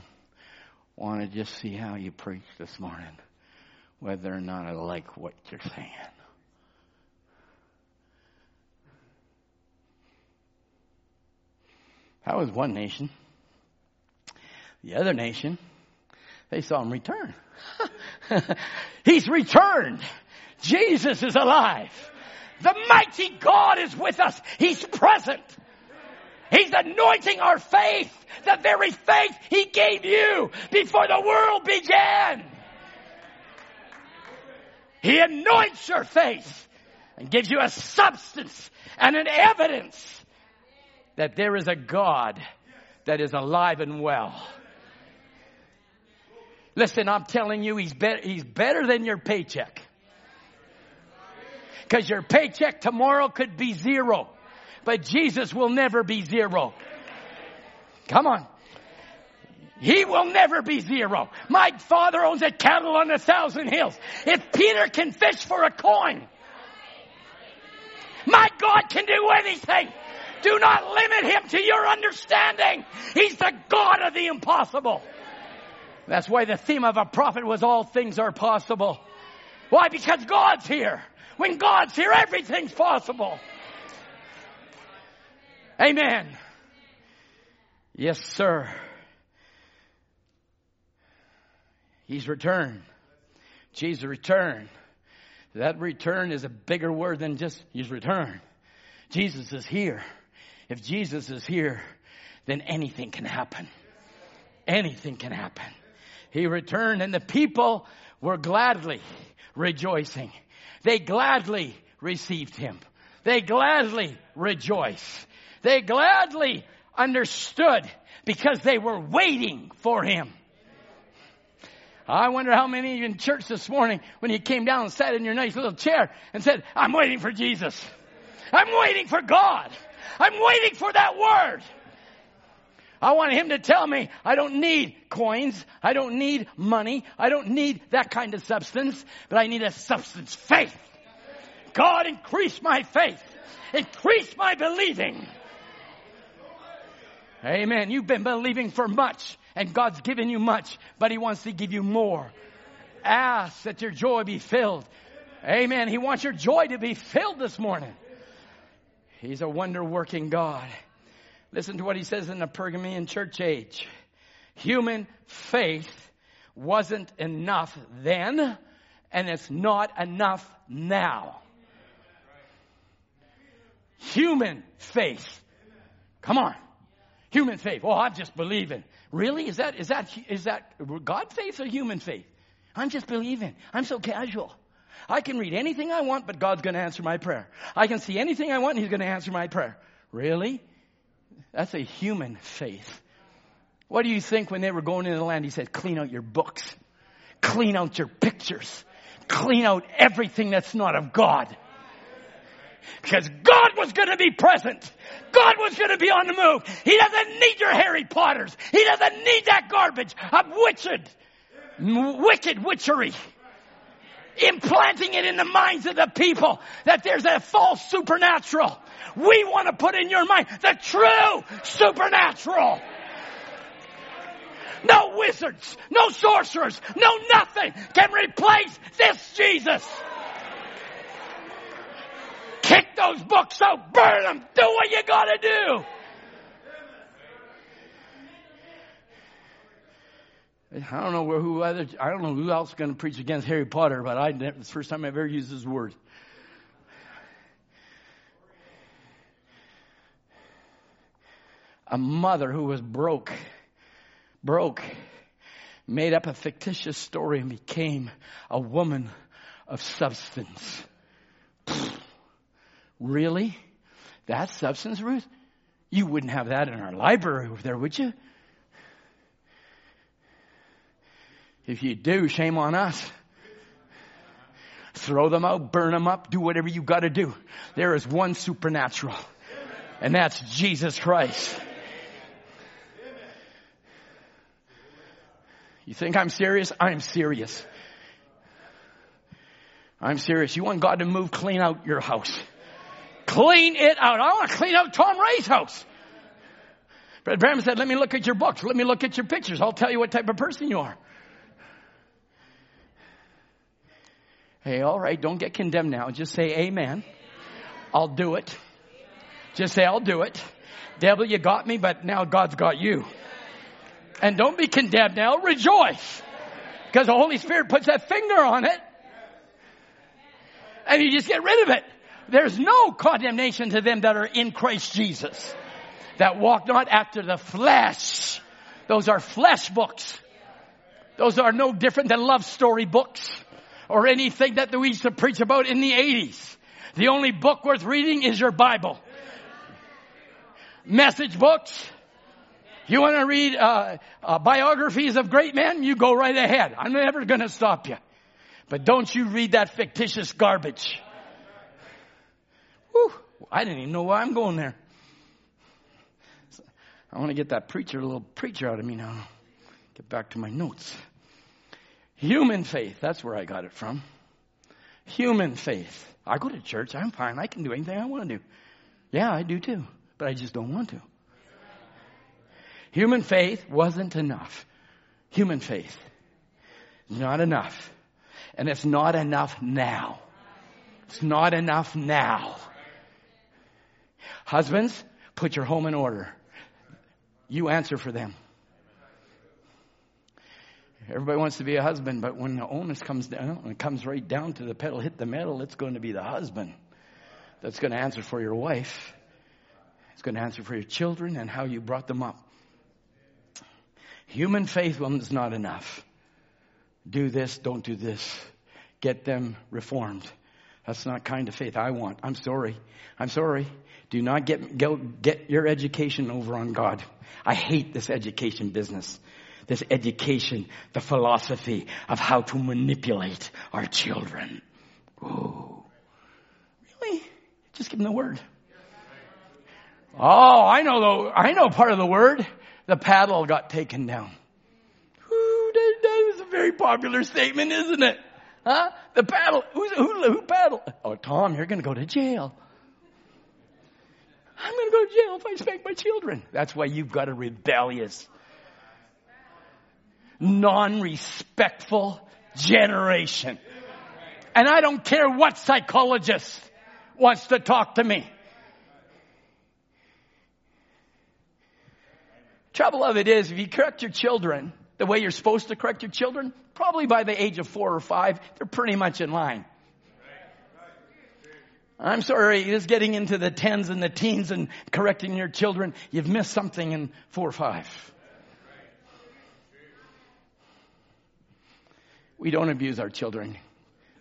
want to just see how you preach this morning, whether or not I like what you're saying. That was one nation. The other nation, they saw him return. He's returned. Jesus is alive. The mighty God is with us. He's present. He's anointing our faith, the very faith He gave you before the world began. He anoints your faith and gives you a substance and an evidence that there is a God that is alive and well. Listen, I'm telling you, he's better, he's better than your paycheck. Cause your paycheck tomorrow could be zero, but Jesus will never be zero. Come on. He will never be zero. My father owns a cattle on a thousand hills. If Peter can fish for a coin, my God can do anything. Do not limit him to your understanding. He's the God of the impossible. That's why the theme of a prophet was all things are possible. Why? Because God's here. When God's here, everything's possible. Amen. Yes, sir. He's returned. Jesus returned. That return is a bigger word than just He's returned. Jesus is here. If Jesus is here, then anything can happen. Anything can happen. He returned and the people were gladly rejoicing. They gladly received him. They gladly rejoiced. They gladly understood because they were waiting for him. I wonder how many of you in church this morning, when you came down and sat in your nice little chair and said, I'm waiting for Jesus. I'm waiting for God. I'm waiting for that word. I want him to tell me I don't need coins. I don't need money. I don't need that kind of substance, but I need a substance, faith. God increase my faith. Increase my believing. Amen. You've been believing for much and God's given you much, but he wants to give you more. Ask that your joy be filled. Amen. He wants your joy to be filled this morning. He's a wonder working God. Listen to what he says in the Pergamean church age. Human faith wasn't enough then, and it's not enough now. Human faith. Come on. Human faith. Oh, I'm just believing. Really? Is that, is that, is that God faith or human faith? I'm just believing. I'm so casual. I can read anything I want, but God's going to answer my prayer. I can see anything I want, and He's going to answer my prayer. Really? That's a human faith. What do you think when they were going into the land? He said, clean out your books. Clean out your pictures. Clean out everything that's not of God. Because God was going to be present. God was going to be on the move. He doesn't need your Harry Potters. He doesn't need that garbage of wicked, wicked witchery. Implanting it in the minds of the people that there's a false supernatural. We want to put in your mind the true supernatural. No wizards, no sorcerers, no nothing can replace this Jesus. Kick those books out, burn them, do what you gotta do. I don't know who other, I don't know who else is going to preach against Harry Potter, but I, it's the first time I've ever used this word. A mother who was broke, broke, made up a fictitious story and became a woman of substance. Really? That substance, Ruth? You wouldn't have that in our library over there, would you? If you do, shame on us. Throw them out, burn them up, do whatever you gotta do. There is one supernatural. And that's Jesus Christ. You think I'm serious? I'm serious. I'm serious. You want God to move, clean out your house. Clean it out. I want to clean out Tom Ray's house. Brother Branham said, let me look at your books. Let me look at your pictures. I'll tell you what type of person you are. Hey, all right, don't get condemned now. Just say amen. I'll do it. Just say, I'll do it. Devil, you got me, but now God's got you. And don't be condemned now. Rejoice. Because the Holy Spirit puts that finger on it. And you just get rid of it. There's no condemnation to them that are in Christ Jesus. That walk not after the flesh. Those are flesh books. Those are no different than love story books or anything that we used to preach about in the 80s. The only book worth reading is your Bible. Message books. You want to read uh, uh, biographies of great men? You go right ahead. I'm never going to stop you. But don't you read that fictitious garbage. Whew, I didn't even know why I'm going there. I want to get that preacher, little preacher out of me now. Get back to my notes. Human faith, that's where I got it from. Human faith. I go to church, I'm fine, I can do anything I want to do. Yeah, I do too, but I just don't want to. Human faith wasn't enough. Human faith. Not enough. And it's not enough now. It's not enough now. Husbands, put your home in order. You answer for them. Everybody wants to be a husband, but when the onus comes down, when it comes right down to the pedal, hit the metal, it's going to be the husband that's going to answer for your wife. It's going to answer for your children and how you brought them up. Human faith is not enough. Do this, don't do this. Get them reformed. That's not kind of faith I want. I'm sorry. I'm sorry. Do not get, go, get your education over on God. I hate this education business. This education, the philosophy of how to manipulate our children. Ooh. Really? Just give them the word. Oh, I know the, I know part of the word. The paddle got taken down. That, that is a very popular statement, isn't it? Huh? The paddle. Who's, who, who paddle? Oh, Tom, you're going to go to jail. I'm going to go to jail if I spank my children. That's why you've got a rebellious, non-respectful generation. And I don't care what psychologist wants to talk to me. Trouble of it is, if you correct your children the way you're supposed to correct your children, probably by the age of four or five, they're pretty much in line. I'm sorry, just getting into the tens and the teens and correcting your children, you've missed something in four or five. We don't abuse our children.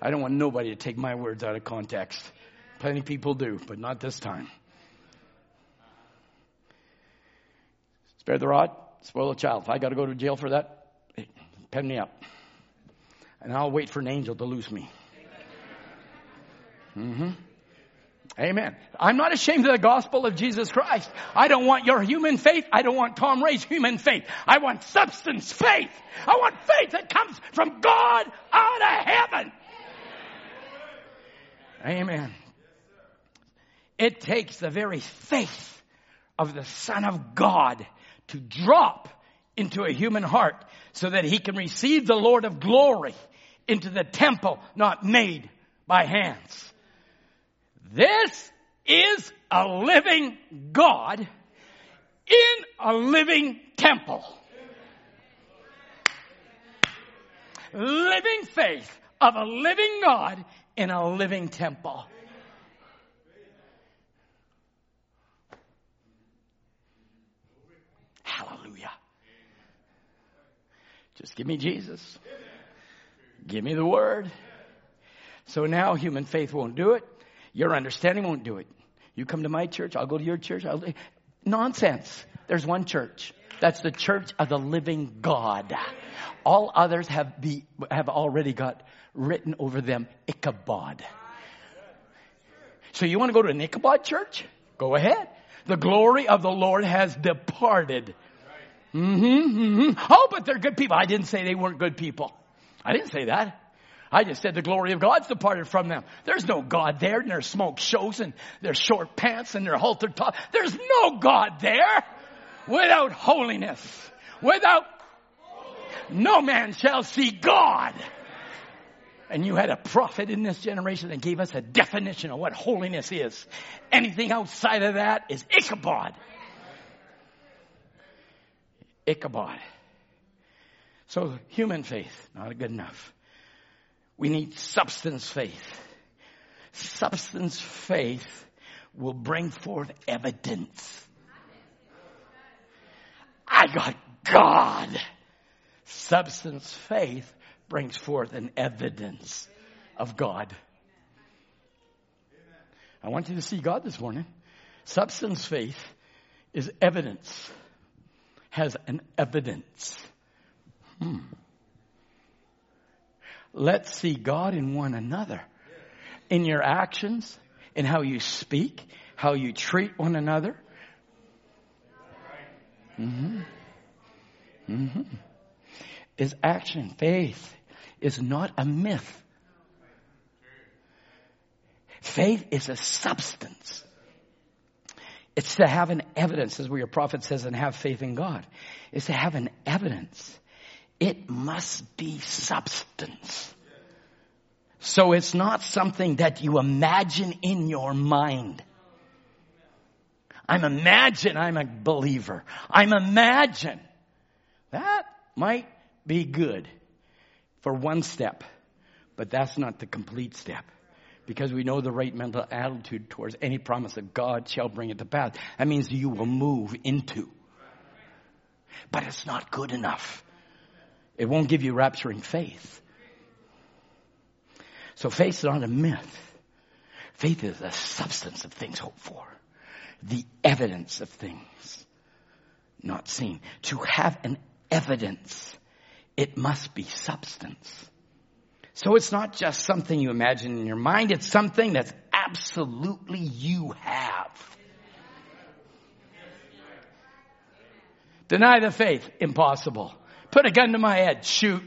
I don't want nobody to take my words out of context. Plenty of people do, but not this time. Spare the rod, spoil the child. If I got to go to jail for that, pen me up. And I'll wait for an angel to loose me. Mm-hmm. Amen. I'm not ashamed of the gospel of Jesus Christ. I don't want your human faith. I don't want Tom Ray's human faith. I want substance faith. I want faith that comes from God out of heaven. Amen. It takes the very faith of the Son of God to drop into a human heart so that he can receive the Lord of glory into the temple not made by hands. This is a living God in a living temple. Living faith of a living God in a living temple. Hallelujah. Just give me Jesus. Give me the word. So now human faith won't do it. Your understanding won't do it. You come to my church, I'll go to your church. I'll, nonsense. There's one church. That's the church of the living God. All others have be, have already got written over them Ichabod. So you want to go to an Ichabod church? Go ahead. The glory of the Lord has departed. Mm-hmm, mm-hmm. Oh, but they're good people. I didn't say they weren't good people. I didn't say that. I just said the glory of God's departed from them. There's no God there, and their smoke shows, and their short pants, and their halter top. There's no God there. without holiness, without no man shall see God. And you had a prophet in this generation that gave us a definition of what holiness is. Anything outside of that is Ichabod. Ichabod. So human faith, not good enough. We need substance faith. Substance faith will bring forth evidence. I got God. Substance faith brings forth an evidence of God. I want you to see God this morning. Substance faith is evidence, has an evidence. Hmm. Let's see God in one another, in your actions, in how you speak, how you treat one another. Mm-hmm. Mm-hmm. Is action, faith, is not a myth. Faith is a substance. It's to have an evidence, as where your prophet says, and have faith in God. It's to have an evidence. It must be substance. So it's not something that you imagine in your mind. I'm imagine I'm a believer. I'm imagine. That might be good for one step, but that's not the complete step. Because we know the right mental attitude towards any promise that God shall bring it to pass. That means you will move into. But it's not good enough. It won't give you rapturing faith. So faith is not a myth. Faith is the substance of things hoped for. The evidence of things not seen. To have an evidence, it must be substance. So it's not just something you imagine in your mind, it's something that's absolutely you have. Deny the faith, impossible. Put a gun to my head, shoot.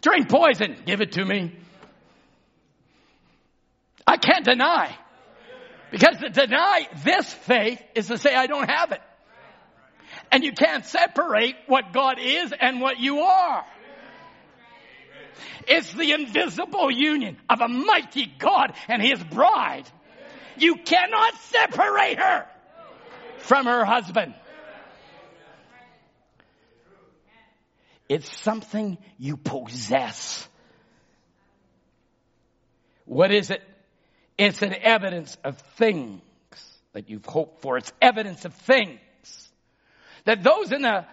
Drink poison, give it to me. I can't deny. Because to deny this faith is to say I don't have it. And you can't separate what God is and what you are. It's the invisible union of a mighty God and his bride. You cannot separate her from her husband. It's something you possess. What is it? It's an evidence of things that you've hoped for. It's evidence of things that those in the,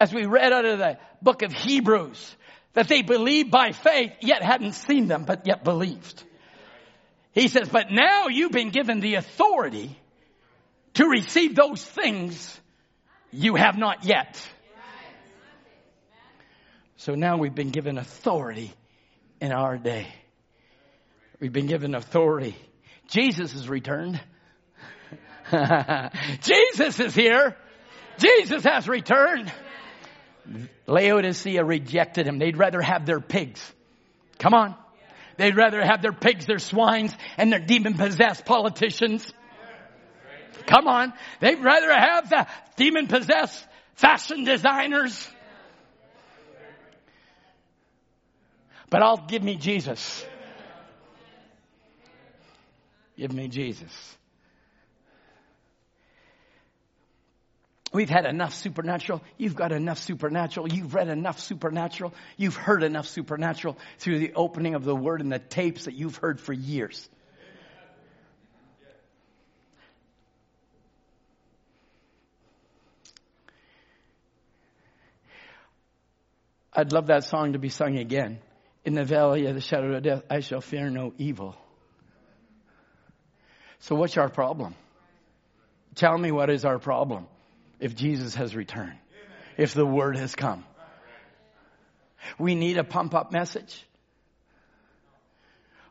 as we read out of the book of Hebrews, that they believed by faith, yet hadn't seen them, but yet believed. He says, but now you've been given the authority to receive those things you have not yet. So now we've been given authority in our day. We've been given authority. Jesus has returned. Jesus is here. Jesus has returned. Laodicea rejected him. They'd rather have their pigs. Come on. They'd rather have their pigs, their swines, and their demon possessed politicians. Come on. They'd rather have the demon possessed fashion designers. But I'll give me Jesus. Give me Jesus. We've had enough supernatural. You've got enough supernatural. You've read enough supernatural. You've heard enough supernatural through the opening of the word and the tapes that you've heard for years. I'd love that song to be sung again. In the valley of the shadow of death, I shall fear no evil. So what's our problem? Tell me what is our problem if Jesus has returned, if the word has come. We need a pump up message.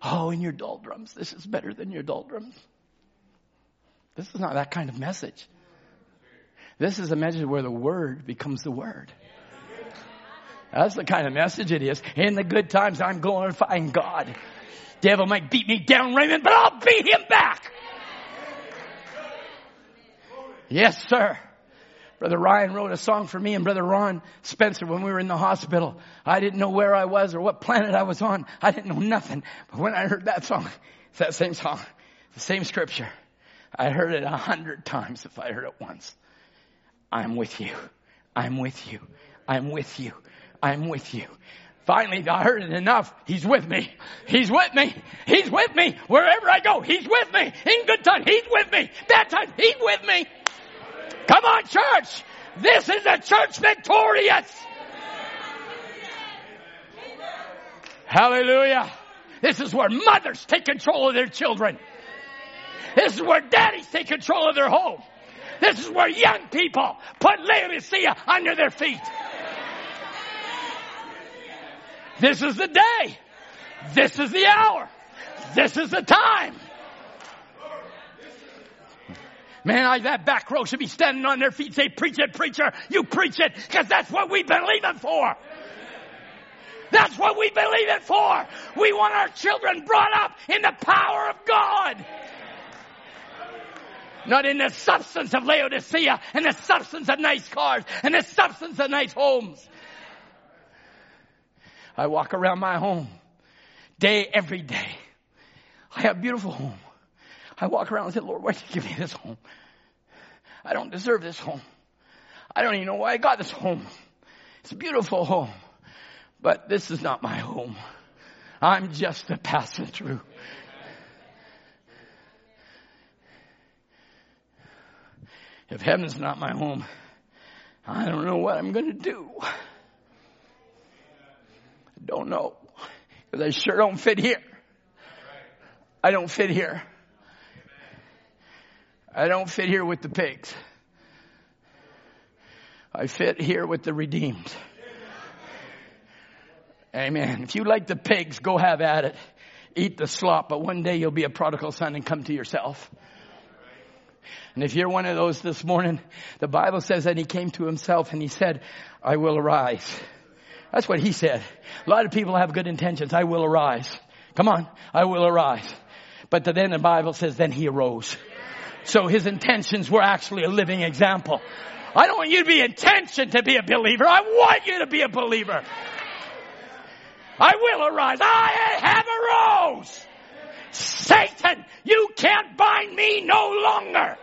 Oh, in your doldrums, this is better than your doldrums. This is not that kind of message. This is a message where the word becomes the word. That's the kind of message it is. In the good times, I'm glorifying God. Devil might beat me down, Raymond, but I'll beat him back. Yes, sir. Brother Ryan wrote a song for me and Brother Ron Spencer when we were in the hospital. I didn't know where I was or what planet I was on. I didn't know nothing. But when I heard that song, it's that same song, the same scripture. I heard it a hundred times if I heard it once. I'm with you. I'm with you. I'm with you. I'm with you. Finally, I heard it enough. He's with me. He's with me. He's with me. Wherever I go, He's with me. In good time, He's with me. Bad time, He's with me. Come on, church. This is a church victorious. Hallelujah. This is where mothers take control of their children. This is where daddies take control of their home. This is where young people put Laodicea under their feet. This is the day. This is the hour. This is the time. Man, I, that back row should be standing on their feet say, preach it, preacher. You preach it, because that's what we believe it for. That's what we believe it for. We want our children brought up in the power of God. Not in the substance of Laodicea and the substance of nice cars and the substance of nice homes. I walk around my home day every day. I have a beautiful home. I walk around and say, Lord, why did you give me this home? I don't deserve this home. I don't even know why I got this home. It's a beautiful home, but this is not my home. I'm just a passing through. If heaven's not my home, I don't know what I'm going to do. I don't know. Because I sure don't fit here. I don't fit here. I don't fit here with the pigs. I fit here with the redeemed. Amen. If you like the pigs, go have at it. Eat the slop, but one day you'll be a prodigal son and come to yourself. And if you're one of those this morning, the Bible says that he came to himself and he said, I will arise. That's what he said. A lot of people have good intentions. I will arise. Come on. I will arise. But then the Bible says, then he arose. So his intentions were actually a living example. I don't want you to be intentioned to be a believer. I want you to be a believer. I will arise. I have arose. Satan, you can't bind me no longer.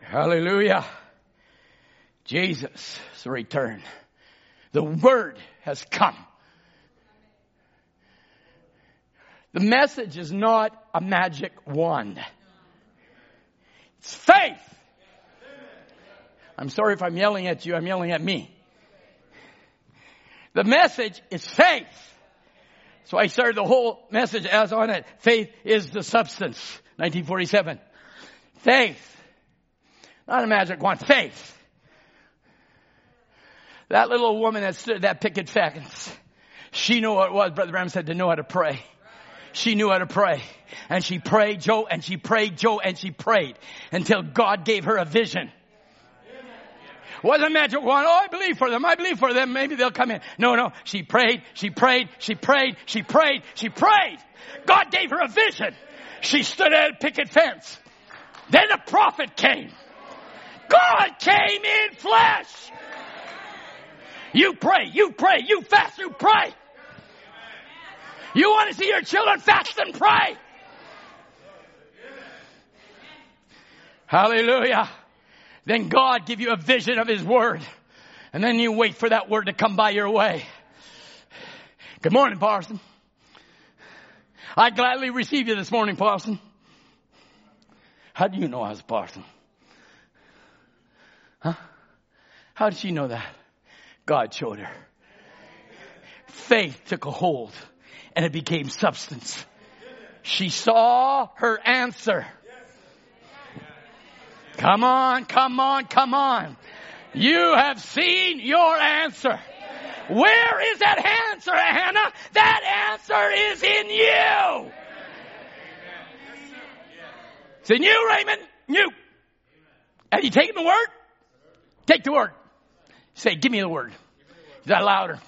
Hallelujah. Jesus' return. The word has come. The message is not a magic wand. It's faith. I'm sorry if I'm yelling at you, I'm yelling at me. The message is faith. So I started the whole message as on it. Faith is the substance. 1947. Faith. Not a magic wand. Faith. That little woman that stood at that picket fence, she knew what it was, Brother Ram said, to know how to pray. She knew how to pray. And she prayed, Joe, and she prayed, Joe, and she prayed until God gave her a vision. Wasn't magic wand. Oh, I believe for them. I believe for them. Maybe they'll come in. No, no. She prayed. She prayed. She prayed. She prayed. She prayed. God gave her a vision. She stood at a picket fence. Then a prophet came. God came in flesh. You pray. You pray. You fast. You pray. You want to see your children fast and pray. Hallelujah. Then God give you a vision of His Word. And then you wait for that Word to come by your way. Good morning, Parson. I gladly receive you this morning, Parson. How do you know I was a parson? Huh? How did she know that? God showed her. Faith took a hold and it became substance. She saw her answer. Come on, come on, come on. You have seen your answer. Where is that answer, Hannah? That answer is in you. It's in you, Raymond. You. Have you taken the word? Take the word. Say, give me the word. Is that louder?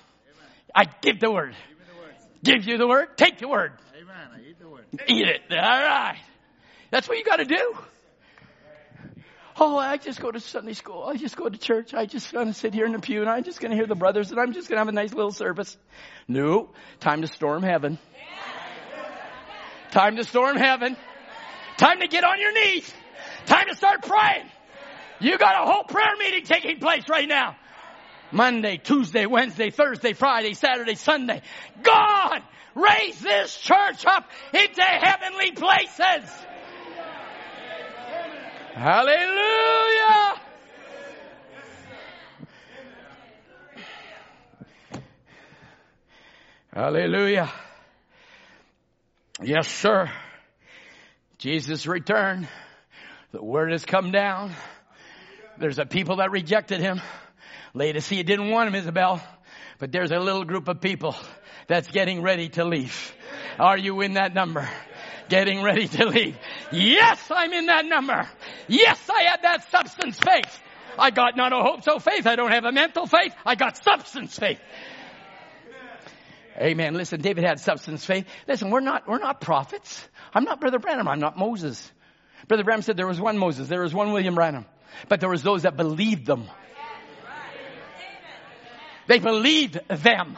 I give the word. Give you the word. Take the word. Amen. I eat the word. Eat it. All right. That's what you got to do. Oh, I just go to Sunday school. I just go to church. I just gonna sit here in the pew and I'm just gonna hear the brothers and I'm just gonna have a nice little service. No, time to storm heaven. Time to storm heaven. Time to get on your knees. Time to start praying. You got a whole prayer meeting taking place right now. Monday, Tuesday, Wednesday, Thursday, Friday, Saturday, Sunday. God, raise this church up into heavenly places. Hallelujah. Hallelujah. Yes, sir. Jesus returned. The word has come down. There's a people that rejected him. Laodicea didn't want him, Isabel. But there's a little group of people that's getting ready to leave. Are you in that number? Getting ready to leave. Yes, I'm in that number. Yes, I had that substance faith. I got not a hope so faith. I don't have a mental faith. I got substance faith. Amen. Listen, David had substance faith. Listen, we're not, we're not prophets. I'm not Brother Branham. I'm not Moses. Brother Branham said there was one Moses. There was one William Branham. But there was those that believed them. They believed them.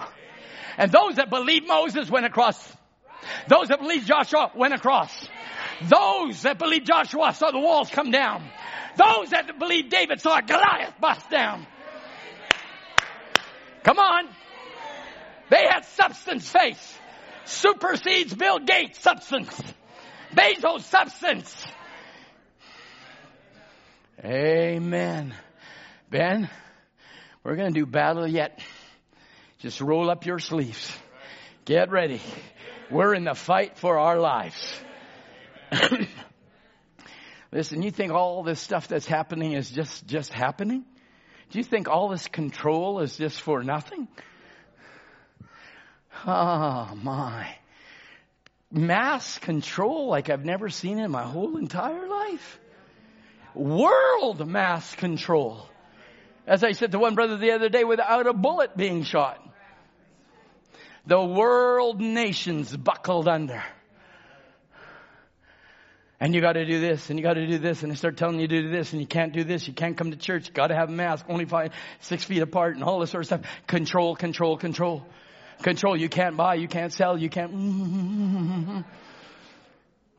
And those that believed Moses went across. Those that believed Joshua went across. Those that believed Joshua saw the walls come down. Those that believed David saw Goliath bust down. Come on. They had substance faith. Supersedes Bill Gates substance. Bezos substance. Amen. Ben, we're going to do battle yet. Just roll up your sleeves. Get ready. We're in the fight for our lives. Listen, you think all this stuff that's happening is just, just happening? Do you think all this control is just for nothing? Oh my. Mass control like I've never seen in my whole entire life. World mass control. As I said to one brother the other day, without a bullet being shot. The world nations buckled under. And you gotta do this, and you gotta do this, and they start telling you to do this, and you can't do this, you can't come to church, you gotta have a mask, only five, six feet apart, and all this sort of stuff. Control, control, control. Control, you can't buy, you can't sell, you can't.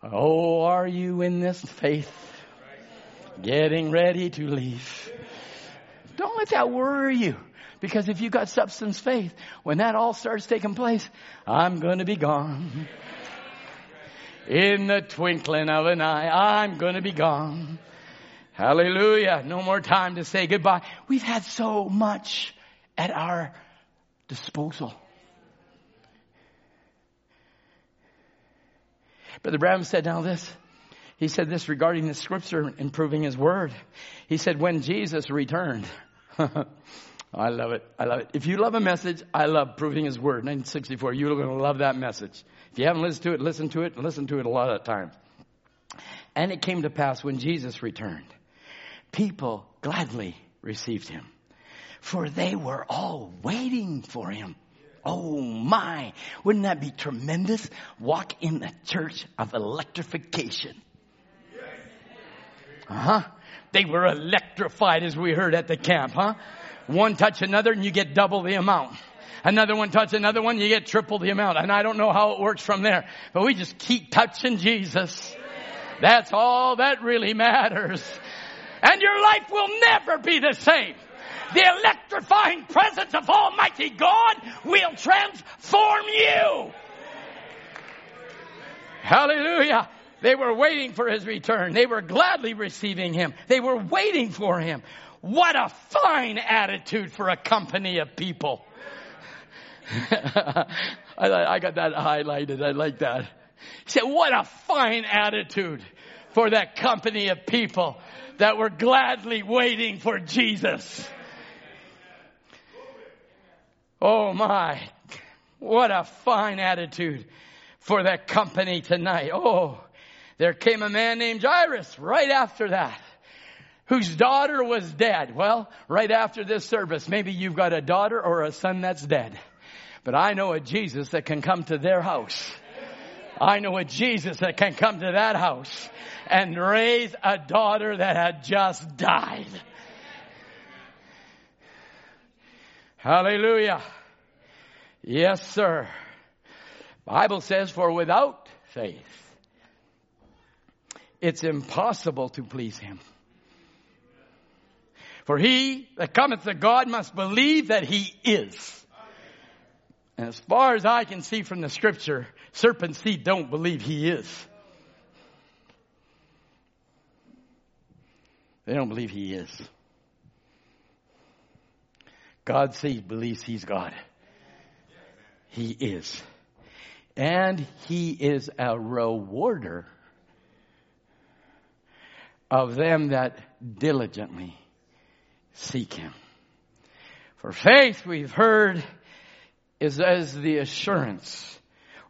Oh, are you in this faith? Getting ready to leave. Don't let that worry you. Because if you've got substance faith, when that all starts taking place, I'm gonna be gone. In the twinkling of an eye, I'm gonna be gone. Hallelujah. No more time to say goodbye. We've had so much at our disposal. Brother Branham said now this. He said this regarding the scripture and proving his word. He said, when Jesus returned, I love it. I love it. If you love a message, I love proving his word. 1964, you're going to love that message. If you haven't listened to it, listen to it and listen to it a lot of times. And it came to pass when Jesus returned, people gladly received him, for they were all waiting for him. Oh my, wouldn't that be tremendous? Walk in the church of electrification. Uh huh. They were electrified as we heard at the camp, huh? One touch another and you get double the amount. Another one touch another one, you get triple the amount. And I don't know how it works from there, but we just keep touching Jesus. That's all that really matters. And your life will never be the same. The electrifying presence of Almighty God will transform you. Hallelujah. They were waiting for his return. They were gladly receiving him. They were waiting for him. What a fine attitude for a company of people. I, got that highlighted. I like that. He said, what a fine attitude for that company of people that were gladly waiting for Jesus. Oh my, what a fine attitude for that company tonight. Oh, there came a man named Jairus right after that, whose daughter was dead. Well, right after this service, maybe you've got a daughter or a son that's dead. But I know a Jesus that can come to their house I know a Jesus that can come to that house and raise a daughter that had just died. Hallelujah. Yes, sir. Bible says, for without faith, it's impossible to please him. For he that cometh to God must believe that he is. And as far as I can see from the scripture, serpents seed don't believe he is. They don't believe he is. God sees, believes he's God. He is. And he is a rewarder of them that diligently seek him. For faith, we've heard, is as the assurance,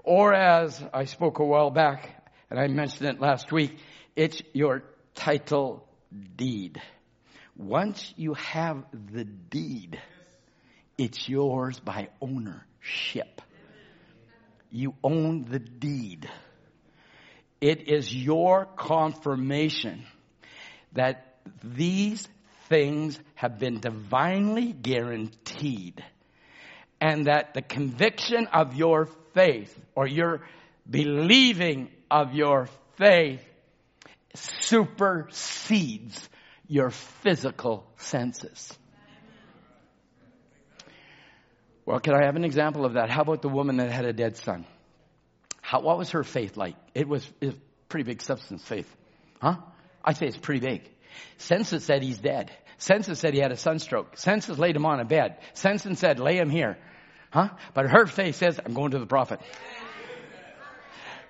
or as I spoke a while back, and I mentioned it last week, it's your title deed. Once you have the deed, it's yours by ownership. You own the deed. It is your confirmation that these things have been divinely guaranteed and that the conviction of your faith or your believing of your faith supersedes your physical senses. Well, can I have an example of that? How about the woman that had a dead son? How, what was her faith like? It was, it was pretty big substance faith. Huh? I say it's pretty big. Senses said he's dead. Senses said he had a sunstroke. Senses laid him on a bed. Senses said, lay him here. Huh? But her faith says, I'm going to the prophet.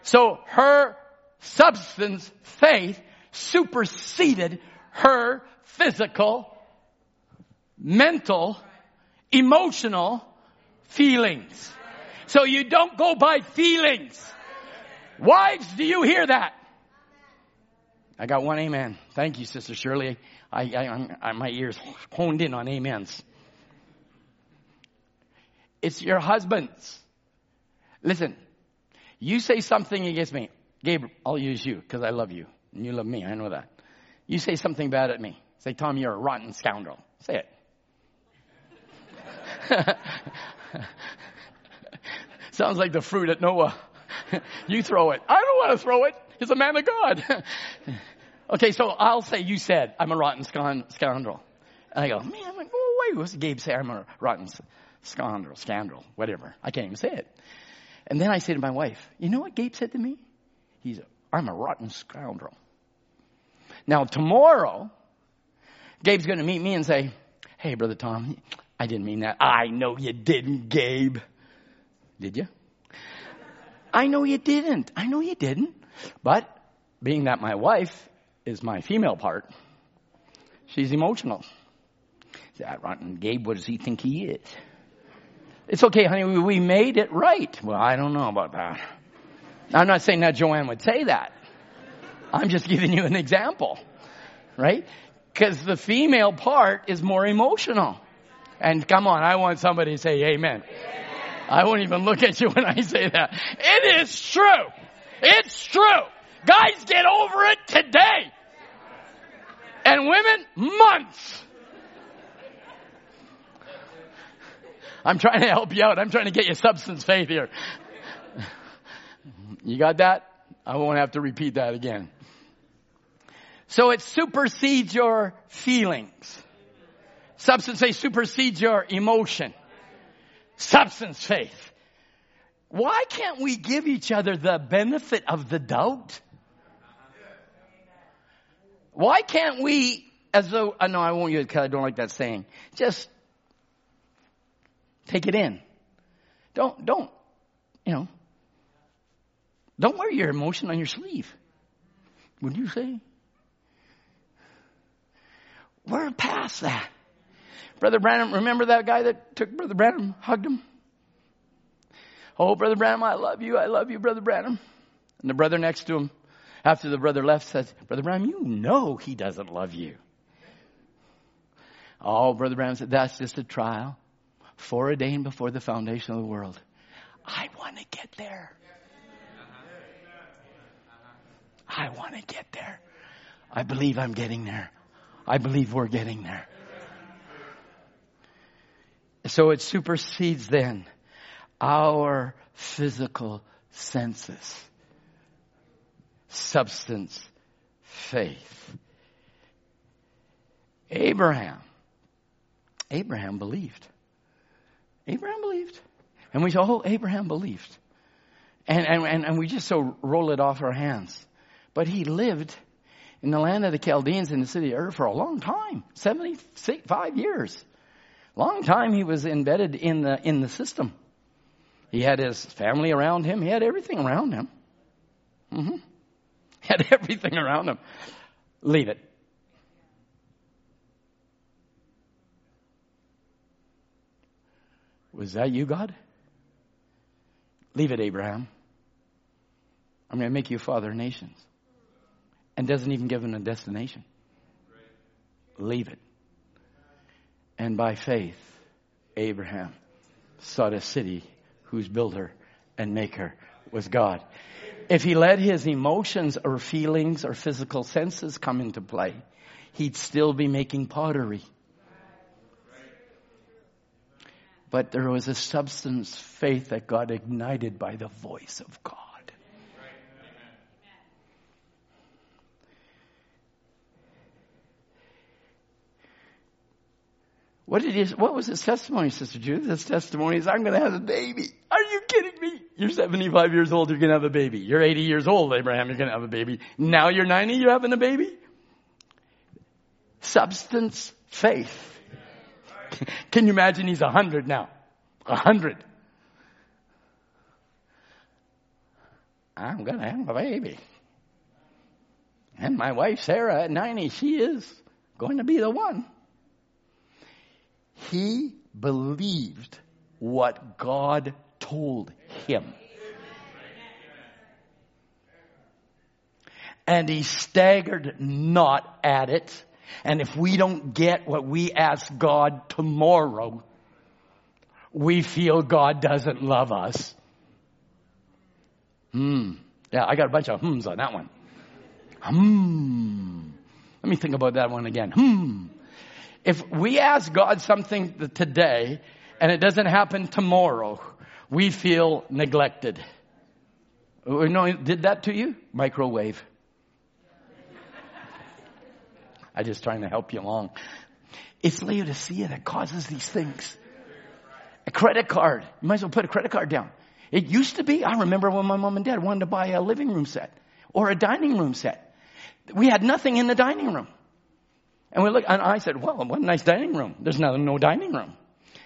So her substance faith superseded her physical, mental, emotional feelings. So you don't go by feelings. Wives, do you hear that? I got one amen. Thank you, Sister Shirley. I, I, I, my ears honed in on amens. It's your husband's. Listen, you say something against me. Gabriel, I'll use you because I love you and you love me. I know that. You say something bad at me. Say, Tom, you're a rotten scoundrel. Say it. Sounds like the fruit at Noah. you throw it. I don't want to throw it. He's a man of God. okay, so I'll say you said I'm a rotten scoundrel. And I go, man, I'm like, oh wait, what's Gabe say? I'm a rotten scoundrel, scoundrel, whatever. I can't even say it. And then I say to my wife, you know what Gabe said to me? He's, I'm a rotten scoundrel. Now tomorrow, Gabe's going to meet me and say, hey, brother Tom, I didn't mean that. I know you didn't, Gabe. Did you? I know you didn't. I know you didn't. But being that my wife is my female part, she's emotional. That rotten Gabe, what does he think he is? It's okay, honey, we made it right. Well, I don't know about that. I'm not saying that Joanne would say that. I'm just giving you an example, right? Because the female part is more emotional. And come on, I want somebody to say amen. I won't even look at you when I say that. It is true. It's true. Guys, get over it today. And women, months. I'm trying to help you out. I'm trying to get you substance faith here. You got that? I won't have to repeat that again. So it supersedes your feelings. Substance faith supersedes your emotion. Substance faith. Why can't we give each other the benefit of the doubt? Why can't we, as though, I know I won't use it because I don't like that saying, just take it in. Don't, don't, you know, don't wear your emotion on your sleeve. Would you say? We're past that. Brother Branham, remember that guy that took Brother Branham, hugged him? Oh, Brother Branham, I love you. I love you, Brother Branham. And the brother next to him, after the brother left, says, Brother Branham, you know he doesn't love you. Oh, Brother Branham said, that's just a trial foreordained before the foundation of the world. I want to get there. I want to get there. I believe I'm getting there. I believe we're getting there. So it supersedes then our physical senses, substance, faith. Abraham. Abraham believed. Abraham believed. And we say, oh, Abraham believed. And, and, and, we just so roll it off our hands. But he lived in the land of the Chaldeans in the city of Ur for a long time 75 years. Long time he was embedded in the, in the system. He had his family around him, he had everything around him. Mm-hmm. He had everything around him. Leave it. Was that you, God? Leave it, Abraham. I'm going to make you father of nations. And doesn't even give him a destination. Leave it. And by faith, Abraham sought a city whose builder and maker was God. If he let his emotions or feelings or physical senses come into play, he'd still be making pottery. But there was a substance faith that got ignited by the voice of God. What did his, what was his testimony, Sister Judith? His testimony is, I'm going to have a baby. Are you kidding me? You're 75 years old, you're going to have a baby. You're 80 years old, Abraham, you're going to have a baby. Now you're 90, you're having a baby? Substance, faith. Can you imagine he's 100 now? 100. I'm going to have a baby. And my wife Sarah at 90, she is going to be the one. He believed what God told him. And he staggered not at it. And if we don't get what we ask God tomorrow, we feel God doesn't love us. Hmm. Yeah, I got a bunch of hmms on that one. Hmm. Let me think about that one again. Hmm. If we ask God something today and it doesn't happen tomorrow, we feel neglected. Oh, you know, did that to you? Microwave. I'm just trying to help you along. It's Laodicea that causes these things. A credit card. You might as well put a credit card down. It used to be, I remember when my mom and dad wanted to buy a living room set or a dining room set. We had nothing in the dining room. And we look, and I said, well, what a nice dining room. There's no, no dining room.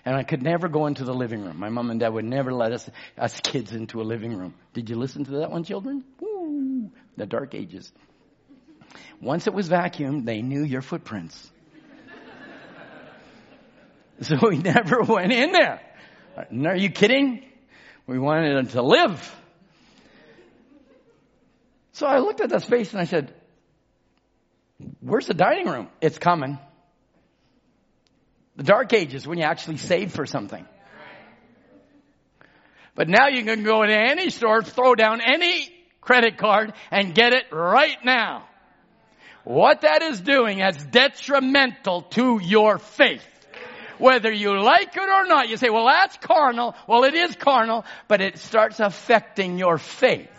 And I could never go into the living room. My mom and dad would never let us, us kids into a living room. Did you listen to that one, children? Woo, the dark ages. Once it was vacuumed, they knew your footprints. so we never went in there. Are you kidding? We wanted them to live. So I looked at that space and I said, Where's the dining room? It's coming. The dark ages when you actually save for something. But now you can go into any store, throw down any credit card and get it right now. What that is doing is detrimental to your faith. Whether you like it or not, you say, well that's carnal. Well it is carnal, but it starts affecting your faith.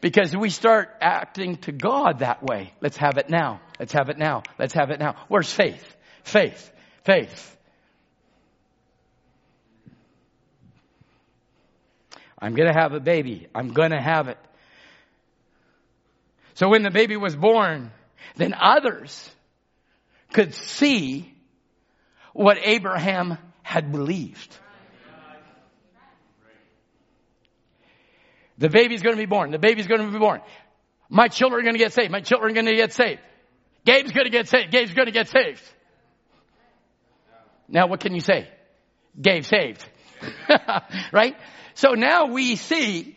Because we start acting to God that way. Let's have it now. Let's have it now. Let's have it now. Where's faith? Faith. Faith. I'm gonna have a baby. I'm gonna have it. So when the baby was born, then others could see what Abraham had believed. The baby's going to be born. The baby's going to be born. My children are going to get saved. My children are going to get saved. Gabe's going to get saved. Gabe's going to get saved. Now what can you say? Gabe saved. right? So now we see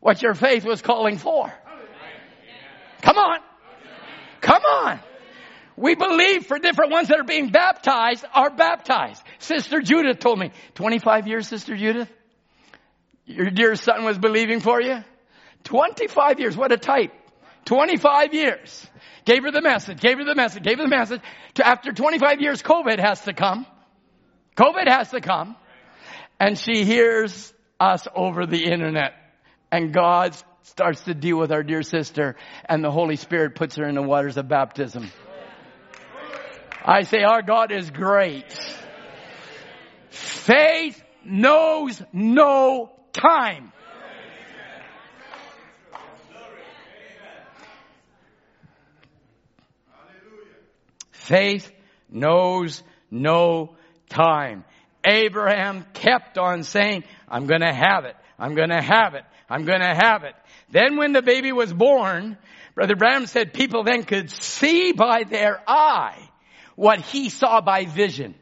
what your faith was calling for. Come on. Come on. We believe for different ones that are being baptized are baptized. Sister Judith told me, 25 years, Sister Judith? Your dear son was believing for you? 25 years. What a type. 25 years. Gave her the message, gave her the message, gave her the message. After 25 years, COVID has to come. COVID has to come. And she hears us over the internet. And God starts to deal with our dear sister and the Holy Spirit puts her in the waters of baptism. I say our God is great. Faith knows no time. Faith knows no time. Abraham kept on saying, I'm gonna have it. I'm gonna have it. I'm gonna have it. Then when the baby was born, Brother Branham said people then could see by their eye what he saw by vision.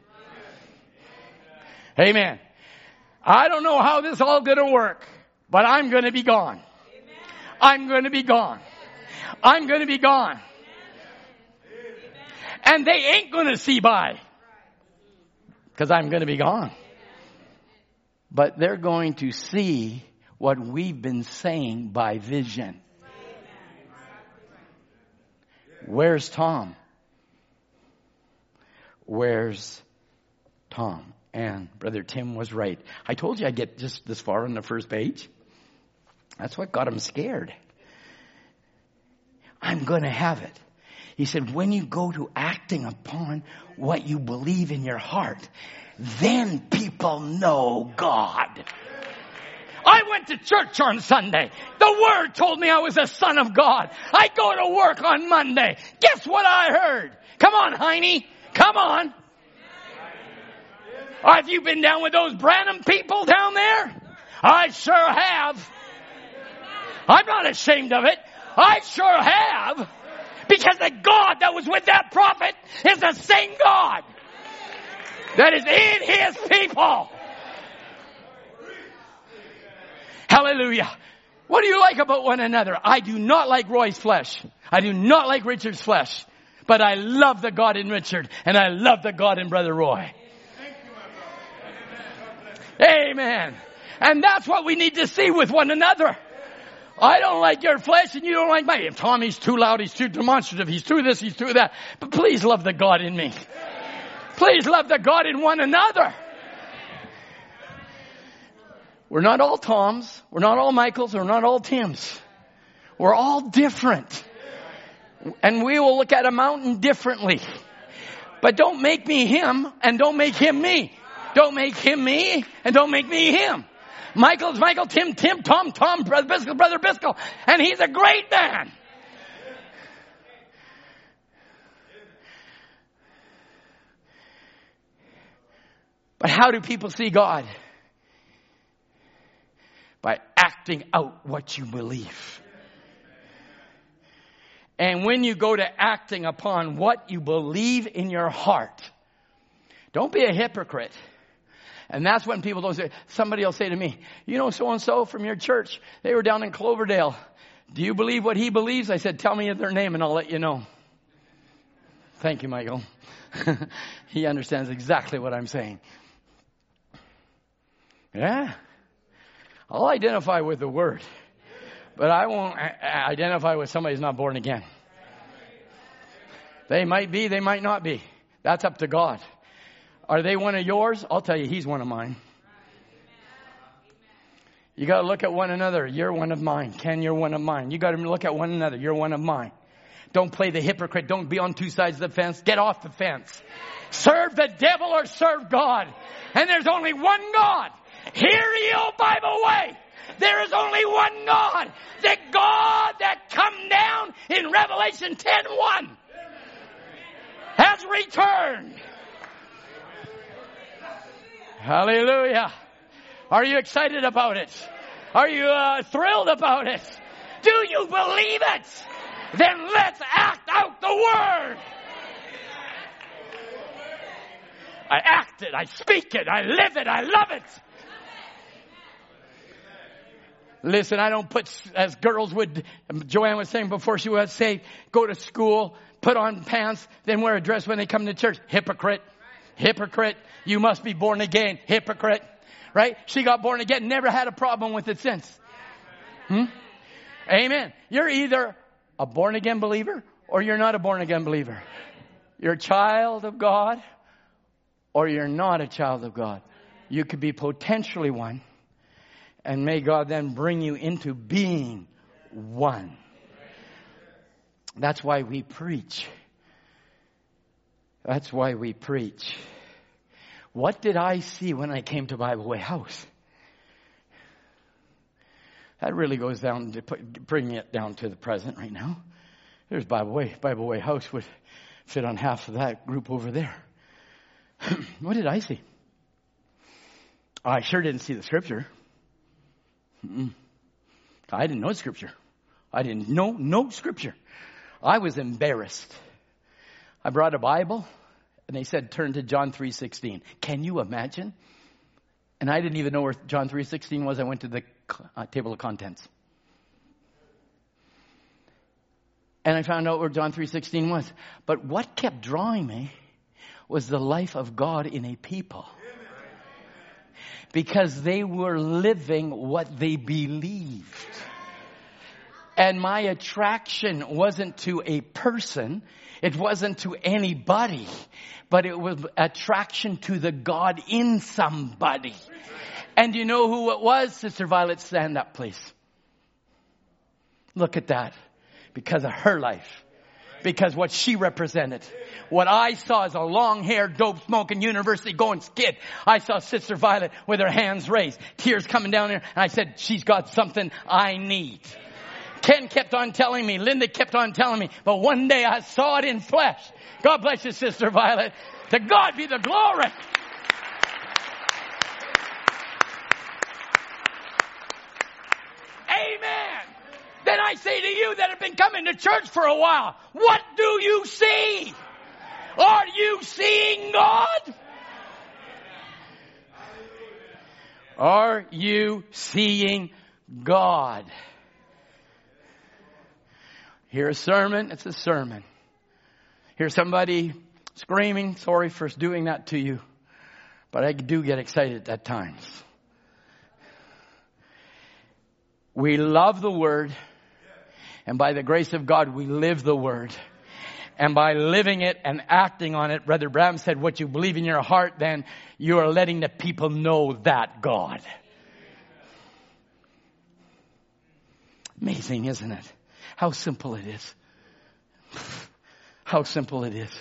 Amen. I don't know how this all gonna work, but I'm gonna be gone. I'm gonna be gone. I'm gonna be gone. And they ain't gonna see by. Cause I'm gonna be gone. But they're going to see what we've been saying by vision. Where's Tom? Where's Tom? And Brother Tim was right. I told you I'd get just this far on the first page. That's what got him scared. I'm going to have it. He said, when you go to acting upon what you believe in your heart, then people know God. I went to church on Sunday. The Word told me I was a son of God. I go to work on Monday. Guess what I heard? Come on, Heine. Come on. Have you been down with those Branham people down there? I sure have. I'm not ashamed of it. I sure have. Because the God that was with that prophet is the same God that is in his people. Hallelujah. What do you like about one another? I do not like Roy's flesh. I do not like Richard's flesh. But I love the God in Richard and I love the God in Brother Roy. Amen. And that's what we need to see with one another. I don't like your flesh and you don't like mine. If Tommy's too loud, he's too demonstrative, he's too this, he's too that. But please love the God in me. Please love the God in one another. We're not all Toms. We're not all Michaels. We're not all Tims. We're all different. And we will look at a mountain differently. But don't make me him and don't make him me. Don't make him me and don't make me him. Michael's Michael, Tim, Tim, Tom, Tom, Brother Biscoe, Brother Biscoe. And he's a great man. But how do people see God? By acting out what you believe. And when you go to acting upon what you believe in your heart, don't be a hypocrite. And that's when people don't say, somebody will say to me, you know so and so from your church, they were down in Cloverdale. Do you believe what he believes? I said, tell me their name and I'll let you know. Thank you, Michael. he understands exactly what I'm saying. Yeah. I'll identify with the word, but I won't identify with somebody who's not born again. They might be, they might not be. That's up to God. Are they one of yours? I'll tell you, he's one of mine. You got to look at one another. You're one of mine. Ken, you're one of mine. You got to look at one another. You're one of mine. Don't play the hypocrite. Don't be on two sides of the fence. Get off the fence. Serve the devil or serve God. And there's only one God. Hear ye, O Bible way. There is only one God. The God that come down in Revelation 10.1 has returned. Hallelujah. Are you excited about it? Are you uh, thrilled about it? Do you believe it? Then let's act out the word. I act it, I speak it, I live it, I love it. Listen, I don't put, as girls would, Joanne was saying before she was saved, go to school, put on pants, then wear a dress when they come to church. Hypocrite. Hypocrite. You must be born again. Hypocrite. Right? She got born again, never had a problem with it since. Hmm? Amen. You're either a born again believer or you're not a born again believer. You're a child of God or you're not a child of God. You could be potentially one. And may God then bring you into being one. That's why we preach. That's why we preach. What did I see when I came to Bible Way House? That really goes down to bringing it down to the present right now. There's Bible Way. Bible Way House would fit on half of that group over there. what did I see? Oh, I sure didn't see the scripture. Mm-mm. I didn't know scripture. I didn't know no scripture. I was embarrassed. I brought a Bible and they said turn to John 3:16. Can you imagine? And I didn't even know where John 3:16 was. I went to the uh, table of contents. And I found out where John 3:16 was. But what kept drawing me was the life of God in a people. Because they were living what they believed. And my attraction wasn't to a person, it wasn't to anybody, but it was attraction to the God in somebody. And you know who it was? Sister Violet, stand up, please. Look at that. Because of her life. Because what she represented. What I saw as a long haired, dope smoking, university going skid. I saw Sister Violet with her hands raised, tears coming down here, and I said, she's got something I need. Ken kept on telling me, Linda kept on telling me, but one day I saw it in flesh. God bless you, Sister Violet. To God be the glory. Amen. Then I say to you that have been coming to church for a while, what do you see? Are you seeing God? Are you seeing God? Hear a sermon, it's a sermon. Hear somebody screaming, sorry for doing that to you. But I do get excited at times. We love the Word, and by the grace of God, we live the Word. And by living it and acting on it, Brother Branham said, what you believe in your heart, then you are letting the people know that God. Amazing, isn't it? How simple it is. How simple it is.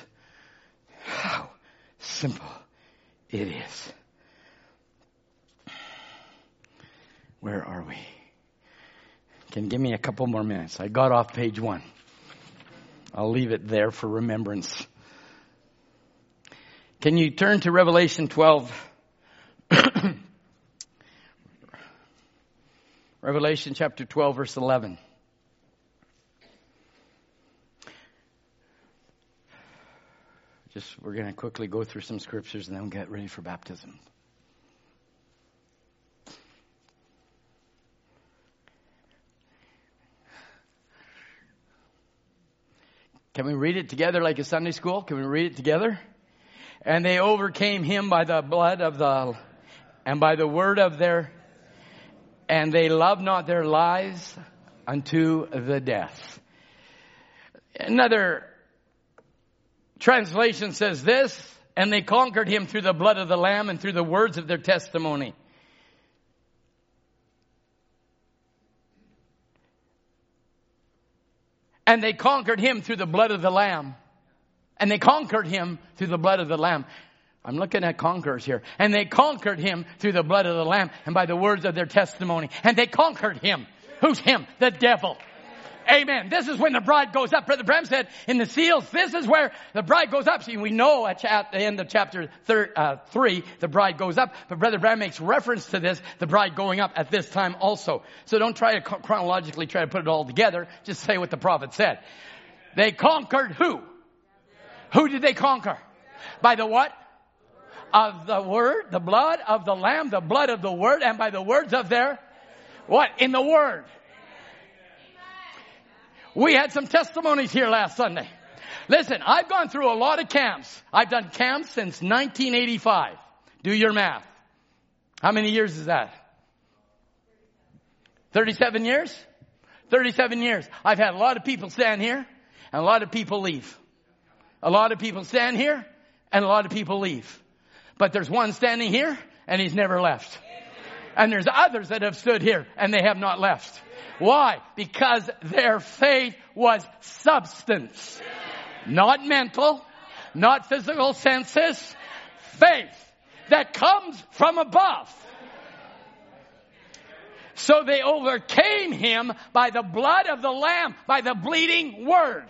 How simple it is. Where are we? Can give me a couple more minutes. I got off page one. I'll leave it there for remembrance. Can you turn to Revelation 12? Revelation chapter 12 verse 11. Just, we're going to quickly go through some scriptures and then get ready for baptism. Can we read it together like a Sunday school? Can we read it together? And they overcame him by the blood of the, and by the word of their, and they loved not their lives unto the death. Another translation says this, and they conquered him through the blood of the Lamb and through the words of their testimony. And they conquered him through the blood of the Lamb. And they conquered him through the blood of the Lamb. I'm looking at conquerors here. And they conquered him through the blood of the Lamb and by the words of their testimony. And they conquered him. Who's him? The devil. Amen. This is when the bride goes up. Brother Branham said in the seals, this is where the bride goes up. See, we know at, the end of chapter thir- uh, three, the bride goes up. But Brother Branham makes reference to this, the bride going up at this time also. So don't try to chronologically try to put it all together. Just say what the prophet said. They conquered who? Who did they conquer? By the what? Of the word, the blood of the lamb, the blood of the word, and by the words of their what? In the word. We had some testimonies here last Sunday. Listen, I've gone through a lot of camps. I've done camps since 1985. Do your math. How many years is that? 37 years? 37 years. I've had a lot of people stand here and a lot of people leave. A lot of people stand here and a lot of people leave. But there's one standing here and he's never left. And there's others that have stood here and they have not left. Why? Because their faith was substance. Not mental, not physical senses, faith that comes from above. So they overcame him by the blood of the Lamb, by the bleeding word.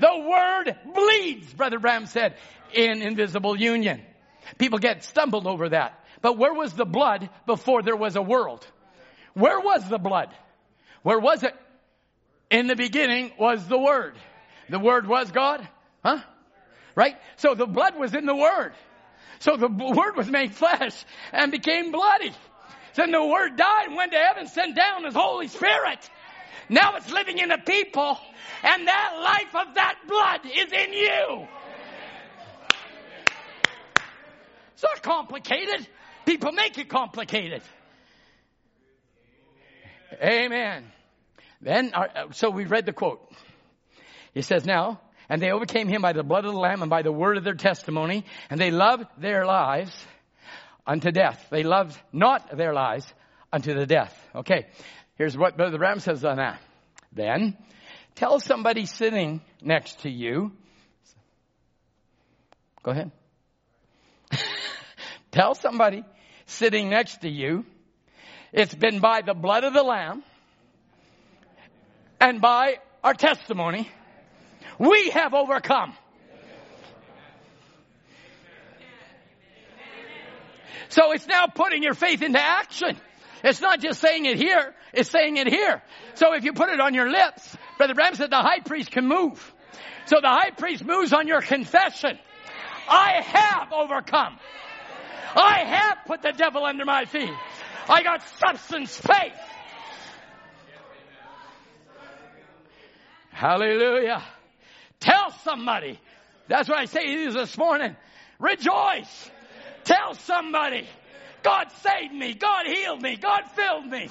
The word bleeds, Brother Branham said, in invisible union. People get stumbled over that. But where was the blood before there was a world? Where was the blood? Where was it? In the beginning was the Word. The Word was God? Huh? Right? So the blood was in the Word. So the Word was made flesh and became bloody. Then the Word died and went to heaven, sent down His Holy Spirit. Now it's living in the people, and that life of that blood is in you. It's not complicated. People make it complicated. Amen. Then, uh, so we read the quote. It says now, and they overcame him by the blood of the Lamb and by the word of their testimony, and they loved their lives unto death. They loved not their lives unto the death. Okay. Here's what Brother Branham says on that. Then, tell somebody sitting next to you. Go ahead. Tell somebody sitting next to you. It's been by the blood of the Lamb and by our testimony we have overcome. So it's now putting your faith into action. It's not just saying it here, it's saying it here. So if you put it on your lips, Brother Branham said the high priest can move. So the high priest moves on your confession. I have overcome. I have put the devil under my feet. I got substance faith. Hallelujah. Tell somebody. That's what I say to you this morning. Rejoice. Tell somebody. God saved me. God healed me. God filled me.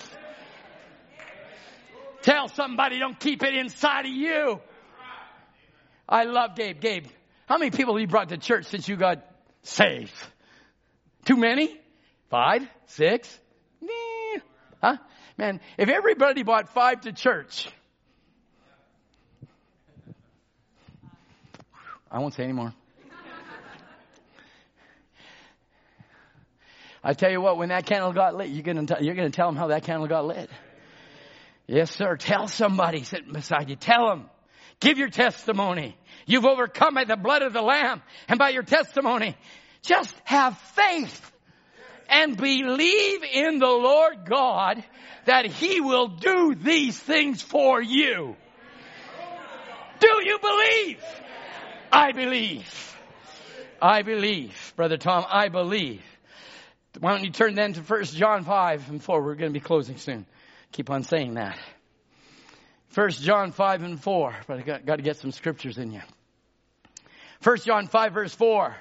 Tell somebody. Don't keep it inside of you. I love Gabe. Gabe, how many people have you brought to church since you got saved? Too many? Five? Six? Nah. Huh? Man, if everybody bought five to church, I won't say anymore. I tell you what, when that candle got lit, you're gonna, t- you're gonna tell them how that candle got lit. Yes, sir. Tell somebody sitting beside you. Tell them. Give your testimony. You've overcome by the blood of the Lamb and by your testimony. Just have faith and believe in the Lord God that He will do these things for you. Do you believe? I believe. I believe. Brother Tom, I believe. Why don't you turn then to 1 John 5 and 4. We're going to be closing soon. Keep on saying that. 1 John 5 and 4. But I got, got to get some scriptures in you. 1 John 5 verse 4.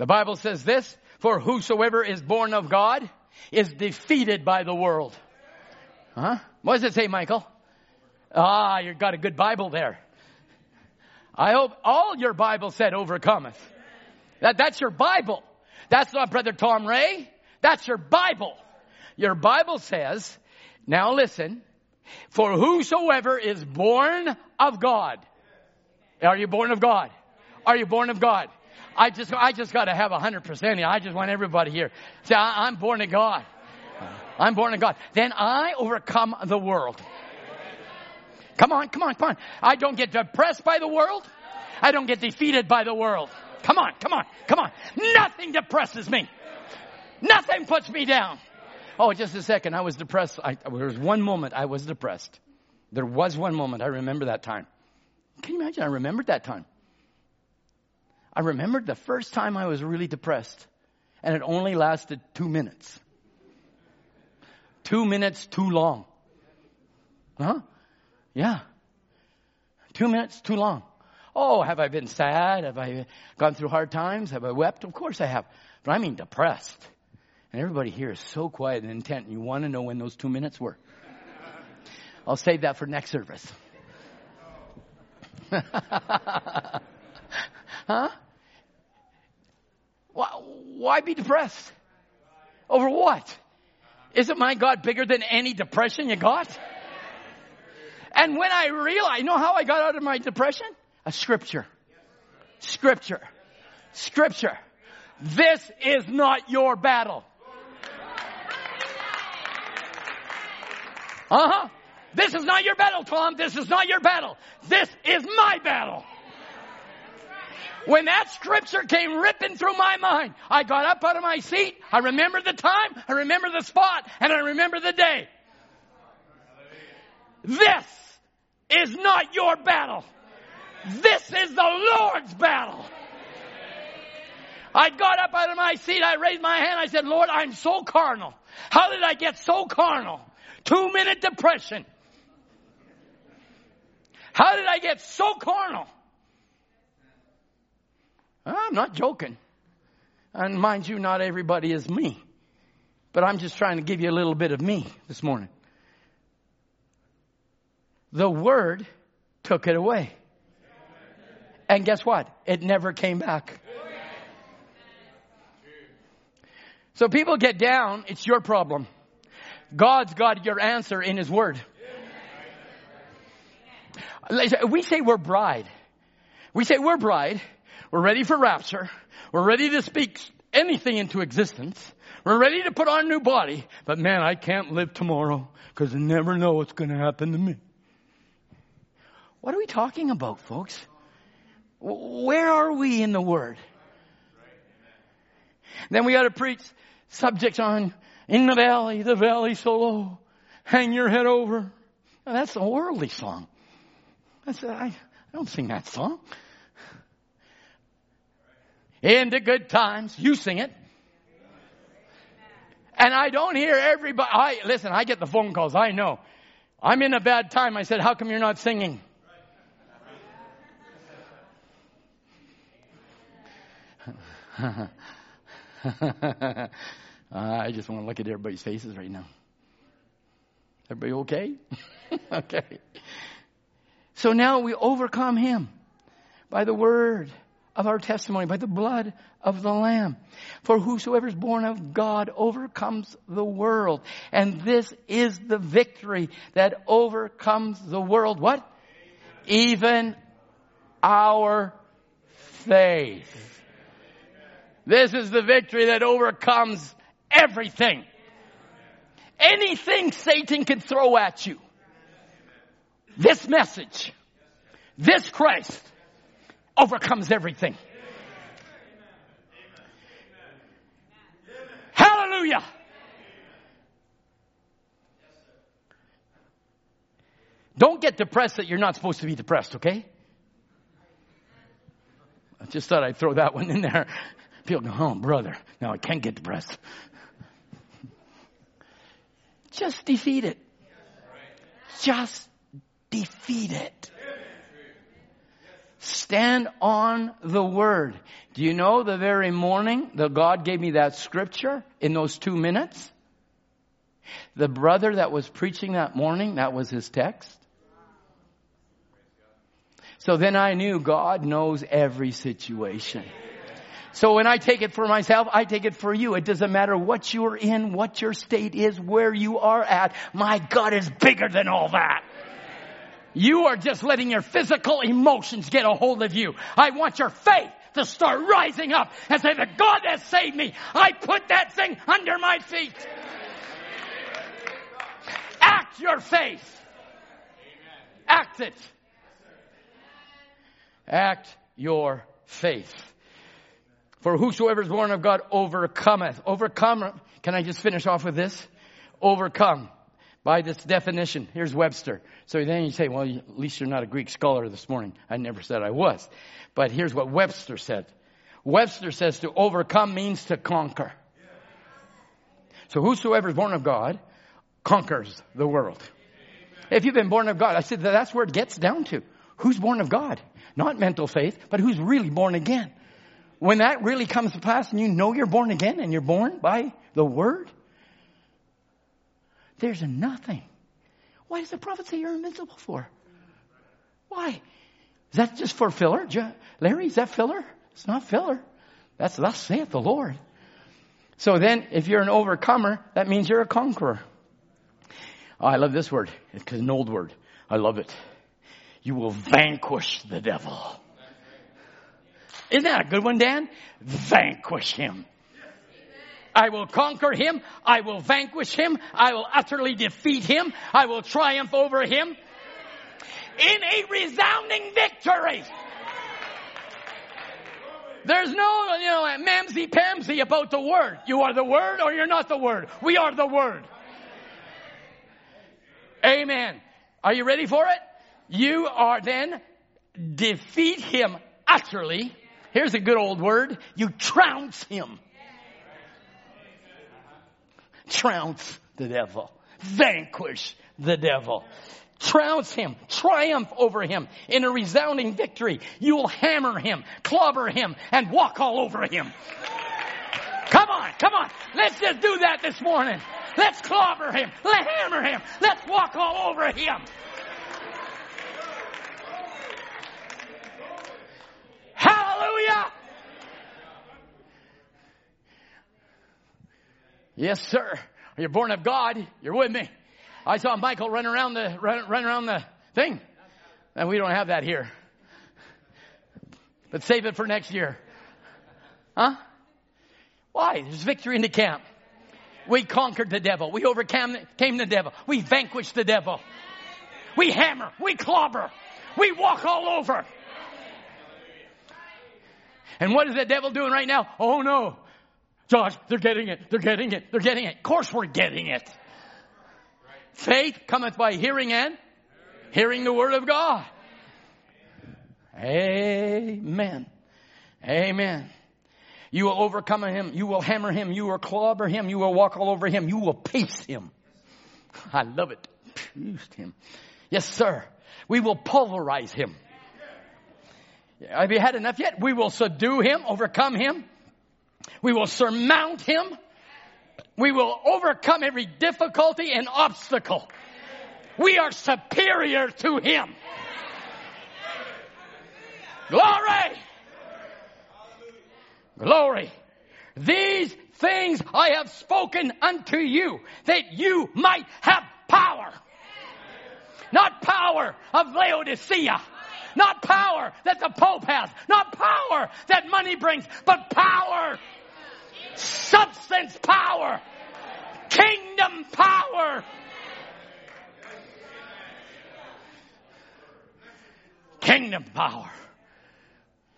The Bible says this, for whosoever is born of God is defeated by the world. Huh? What does it say, Michael? Ah, you've got a good Bible there. I hope all your Bible said overcometh. That, that's your Bible. That's not Brother Tom Ray. That's your Bible. Your Bible says, now listen, for whosoever is born of God. Are you born of God? Are you born of God? I just, I just gotta have a hundred percent here. I just want everybody here. Say, I, I'm born of God. I'm born of God. Then I overcome the world. Come on, come on, come on. I don't get depressed by the world. I don't get defeated by the world. Come on, come on, come on. Nothing depresses me. Nothing puts me down. Oh, just a second. I was depressed. I, there was one moment I was depressed. There was one moment. I remember that time. Can you imagine? I remembered that time. I remembered the first time I was really depressed, and it only lasted two minutes. Two minutes too long. Huh? Yeah. Two minutes too long. Oh, have I been sad? Have I gone through hard times? Have I wept? Of course I have. But I mean depressed. And everybody here is so quiet and intent. and You want to know when those two minutes were. I'll save that for next service. huh? Why, why be depressed? Over what? Isn't my God bigger than any depression you got? And when I realized, you know how I got out of my depression? A scripture. Scripture. Scripture. This is not your battle. Uh huh. This is not your battle, Tom. This is not your battle. This is my battle. When that scripture came ripping through my mind, I got up out of my seat. I remember the time, I remember the spot, and I remember the day. This is not your battle. This is the Lord's battle. I got up out of my seat. I raised my hand. I said, Lord, I'm so carnal. How did I get so carnal? Two minute depression. How did I get so carnal? I'm not joking. And mind you, not everybody is me. But I'm just trying to give you a little bit of me this morning. The Word took it away. And guess what? It never came back. So people get down, it's your problem. God's got your answer in His Word. We say we're bride. We say we're bride. We're ready for rapture. We're ready to speak anything into existence. We're ready to put on a new body. But man, I can't live tomorrow because I never know what's going to happen to me. What are we talking about, folks? Where are we in the Word? Then we got to preach subjects on in the valley, the valley so low, hang your head over. Now, that's a worldly song. I, I don't sing that song. In the good times, you sing it. And I don't hear everybody, I, listen, I get the phone calls, I know. I'm in a bad time. I said, how come you're not singing? I just want to look at everybody's faces right now. Everybody okay? okay. So now we overcome him by the word of our testimony, by the blood of the Lamb. For whosoever is born of God overcomes the world. And this is the victory that overcomes the world. What? Even our faith. This is the victory that overcomes everything. Anything Satan can throw at you. This message, this Christ overcomes everything. Hallelujah. Don't get depressed that you're not supposed to be depressed, okay? I just thought I'd throw that one in there. People go, oh, brother, now I can't get depressed. Just defeat it. Just defeat it. Stand on the word. Do you know the very morning that God gave me that scripture in those two minutes? The brother that was preaching that morning, that was his text. So then I knew God knows every situation. So when I take it for myself, I take it for you. It doesn't matter what you're in, what your state is, where you are at. My God is bigger than all that. You are just letting your physical emotions get a hold of you. I want your faith to start rising up and say, the God that saved me, I put that thing under my feet. Act your faith. Act it. Act your faith. For whosoever is born of God overcometh. Overcome. Can I just finish off with this? Overcome. By this definition. Here's Webster. So then you say, well, at least you're not a Greek scholar this morning. I never said I was. But here's what Webster said. Webster says to overcome means to conquer. So whosoever is born of God conquers the world. If you've been born of God, I said that that's where it gets down to. Who's born of God? Not mental faith, but who's really born again. when that really comes to pass and you know you're born again and you're born by the word, there's nothing. Why does the prophet say you're invincible for? Why? Is that just for filler? Larry, is that filler? It's not filler. That's thus saith the Lord. So then, if you're an overcomer, that means you're a conqueror. Oh, I love this word. It's an old word. I love it. You will vanquish the devil. Isn't that a good one, Dan? Vanquish him. I will conquer him. I will vanquish him. I will utterly defeat him. I will triumph over him in a resounding victory. There's no, you know, mamsy pamsy about the word. You are the word or you're not the word. We are the word. Amen. Are you ready for it? You are then defeat him utterly. Here's a good old word. You trounce him. Trounce the devil. Vanquish the devil. Trounce him. Triumph over him in a resounding victory. You will hammer him, clobber him, and walk all over him. Come on, come on. Let's just do that this morning. Let's clobber him. Let's hammer him. Let's walk all over him. Hallelujah. Yes, sir. You're born of God. You're with me. I saw Michael run around the run, run around the thing, and we don't have that here. But save it for next year, huh? Why? There's victory in the camp. We conquered the devil. We overcame came the devil. We vanquished the devil. We hammer. We clobber. We walk all over. And what is the devil doing right now? Oh no. Josh, they're getting it. They're getting it. They're getting it. Of course we're getting it. Faith cometh by hearing and hearing the word of God. Amen. Amen. You will overcome him. You will hammer him. You will clobber him. You will walk all over him. You will pace him. I love it. Paste him. Yes, sir. We will pulverize him. Have you had enough yet? We will subdue him, overcome him. We will surmount him. We will overcome every difficulty and obstacle. We are superior to him. Glory! Glory! These things I have spoken unto you that you might have power. Not power of Laodicea. Not power that the Pope has. Not power that money brings, but power. Substance power. Kingdom power. Kingdom power.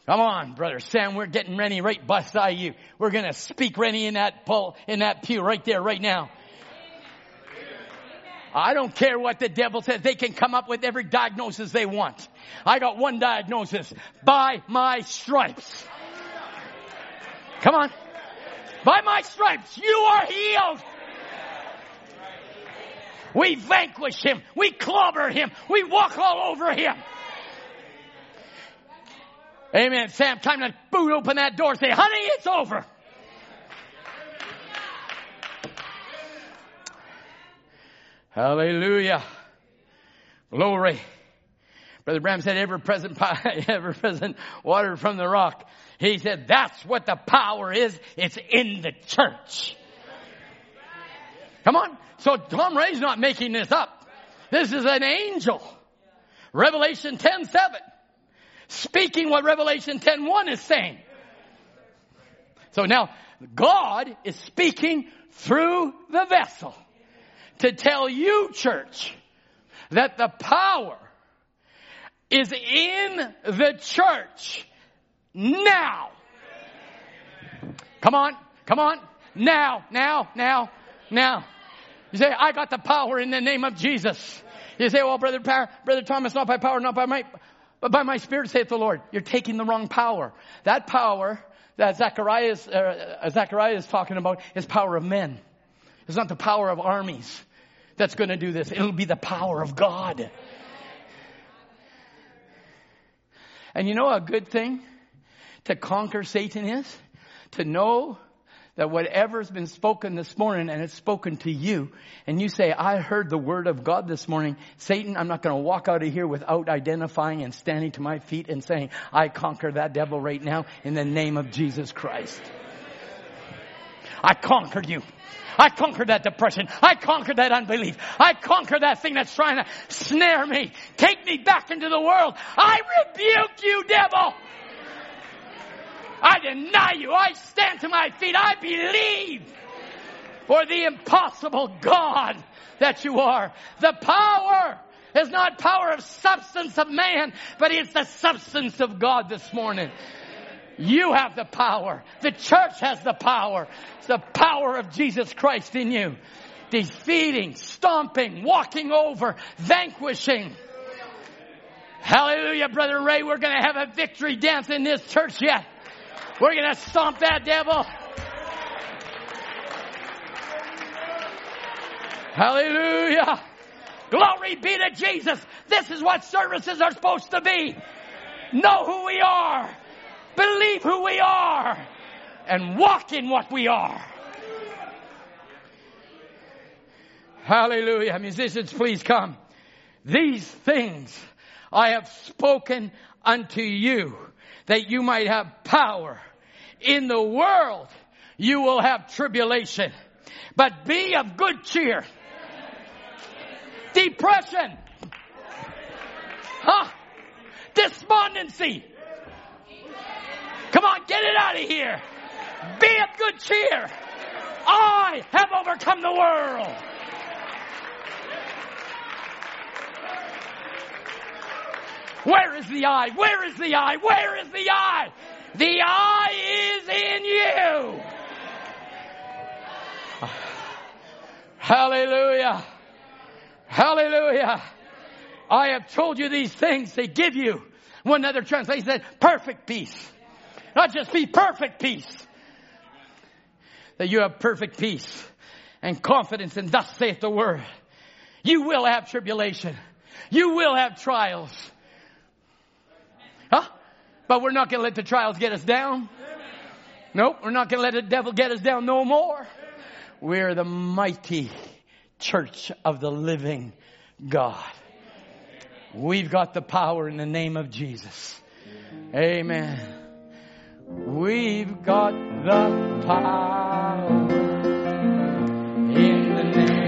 Come on, brother Sam. We're getting Rennie right beside you. We're gonna speak Rennie in that pull, in that pew right there, right now. I don't care what the devil says. They can come up with every diagnosis they want. I got one diagnosis. By my stripes. Come on. By my stripes, you are healed. We vanquish him. We clobber him. We walk all over him. Amen. Sam, time to boot open that door. Say, honey, it's over. Hallelujah. Glory. Brother Branham said, ever present, ever present water from the rock. He said, that's what the power is. It's in the church. Come on. So Tom Ray's not making this up. This is an angel. Revelation 10 7. Speaking what Revelation 10 1 is saying. So now, God is speaking through the vessel to tell you, church, that the power is in the church now. Come on, come on. Now, now, now, now. You say, I got the power in the name of Jesus. You say, well, brother, brother Thomas, not by power, not by might, but by my spirit, saith the Lord. You're taking the wrong power. That power that Zacharias, uh, Zachariah is talking about is power of men. It's not the power of armies that's going to do this. It'll be the power of God. And you know a good thing to conquer Satan is? To know that whatever's been spoken this morning and it's spoken to you and you say, I heard the word of God this morning. Satan, I'm not going to walk out of here without identifying and standing to my feet and saying, I conquer that devil right now in the name of Jesus Christ. I conquered you. I conquered that depression. I conquered that unbelief. I conquered that thing that's trying to snare me. Take me back into the world. I rebuke you, devil. I deny you. I stand to my feet. I believe for the impossible God that you are. The power is not power of substance of man, but it's the substance of God this morning. You have the power. The church has the power. It's the power of Jesus Christ in you. Defeating, stomping, walking over, vanquishing. Hallelujah, Brother Ray. We're going to have a victory dance in this church yet. We're going to stomp that devil. Hallelujah. Glory be to Jesus. This is what services are supposed to be. Know who we are. Believe who we are. And walk in what we are. Hallelujah. Musicians, please come. These things I have spoken unto you that you might have power. In the world you will have tribulation, but be of good cheer. Depression. Huh? Despondency. Come on, get it out of here. Be of good cheer. I have overcome the world. Where is the eye? Where is the eye? Where is the eye? The eye is in you. Hallelujah. Hallelujah. I have told you these things They give you. One other translation said perfect peace. Not just be perfect peace. That you have perfect peace and confidence and thus saith the word. You will have tribulation. You will have trials. But we're not going to let the trials get us down. Nope, we're not going to let the devil get us down no more. We're the mighty church of the living God. We've got the power in the name of Jesus. Amen. We've got the power in the name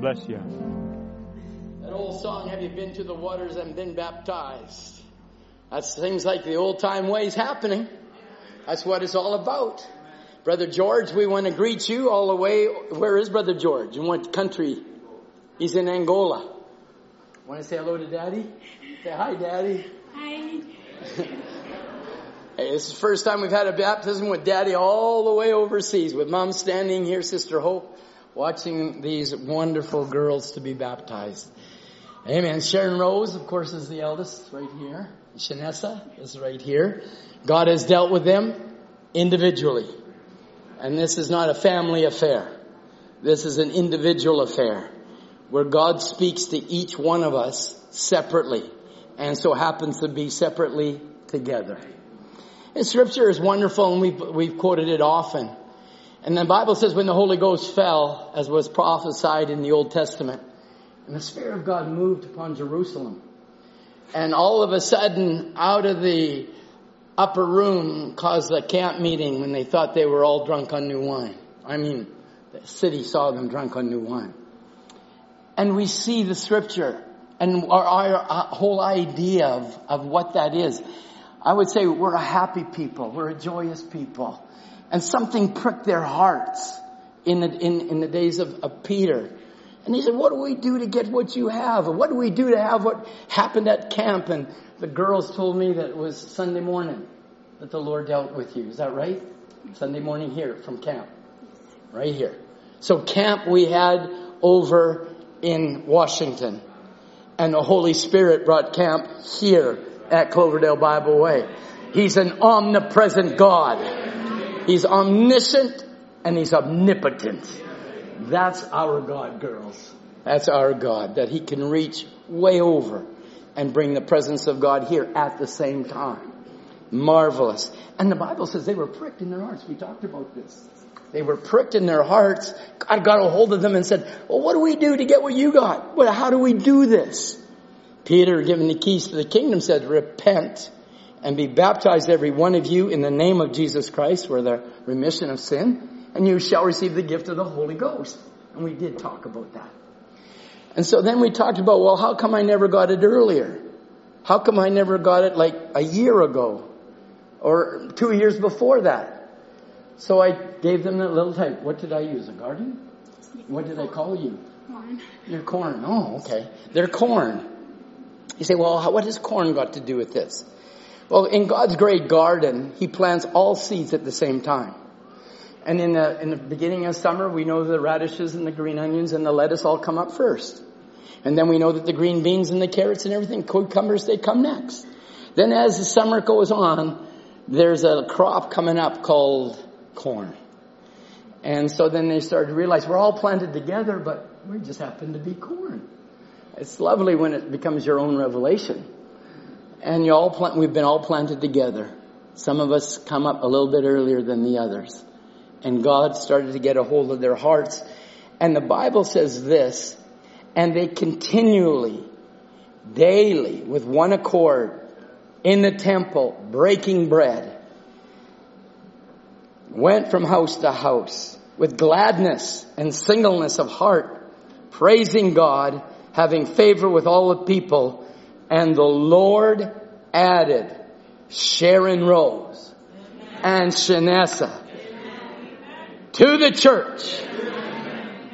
God bless you. That old song, Have You Been to the Waters and Been Baptized? That's things like the old time ways happening. That's what it's all about. Brother George, we want to greet you all the way. Where is Brother George? In what country? He's in Angola. Want to say hello to Daddy? Say hi, Daddy. Hi. Hey, this is the first time we've had a baptism with Daddy all the way overseas, with Mom standing here, Sister Hope, watching these wonderful girls to be baptized. Amen. Sharon Rose, of course, is the eldest right here. Shanessa is right here. God has dealt with them individually. And this is not a family affair. This is an individual affair where God speaks to each one of us separately and so happens to be separately together. And scripture is wonderful and we've, we've quoted it often. And the Bible says when the Holy Ghost fell, as was prophesied in the Old Testament, and the Spirit of God moved upon Jerusalem. And all of a sudden, out of the upper room caused a camp meeting when they thought they were all drunk on new wine. I mean, the city saw them drunk on new wine. And we see the scripture and our, our, whole idea of, of what that is. I would say we're a happy people. We're a joyous people. And something pricked their hearts in the, in, in the days of, of Peter. And he said, what do we do to get what you have? What do we do to have what happened at camp? And the girls told me that it was Sunday morning that the Lord dealt with you. Is that right? Sunday morning here from camp. Right here. So camp we had over in Washington. And the Holy Spirit brought camp here at Cloverdale Bible Way. He's an omnipresent God. He's omniscient and he's omnipotent. That's our God, girls. That's our God, that he can reach way over and bring the presence of God here at the same time. Marvelous. And the Bible says they were pricked in their hearts. We talked about this. They were pricked in their hearts. God got a hold of them and said, well, what do we do to get what you got? Well, how do we do this? Peter, given the keys to the kingdom, said, repent and be baptized every one of you in the name of Jesus Christ for the remission of sin, and you shall receive the gift of the Holy Ghost. And we did talk about that. And so then we talked about, well, how come I never got it earlier? How come I never got it like a year ago? Or two years before that? So I gave them that little type. What did I use? A garden? What did I call you? Corn. Your corn. Oh, okay. They're corn. You say, well, how- what has corn got to do with this? Well, in God's great garden, He plants all seeds at the same time. And in the, in the beginning of summer, we know the radishes and the green onions and the lettuce all come up first. And then we know that the green beans and the carrots and everything, cucumbers, they come next. Then as the summer goes on, there's a crop coming up called corn. And so then they started to realize we're all planted together, but we just happen to be corn. It's lovely when it becomes your own revelation. And you all plant, we've been all planted together. Some of us come up a little bit earlier than the others. And God started to get a hold of their hearts. And the Bible says this, and they continually, daily, with one accord, in the temple, breaking bread, went from house to house with gladness and singleness of heart, praising God, having favor with all the people, and the Lord added Sharon Rose and Shanessa to the church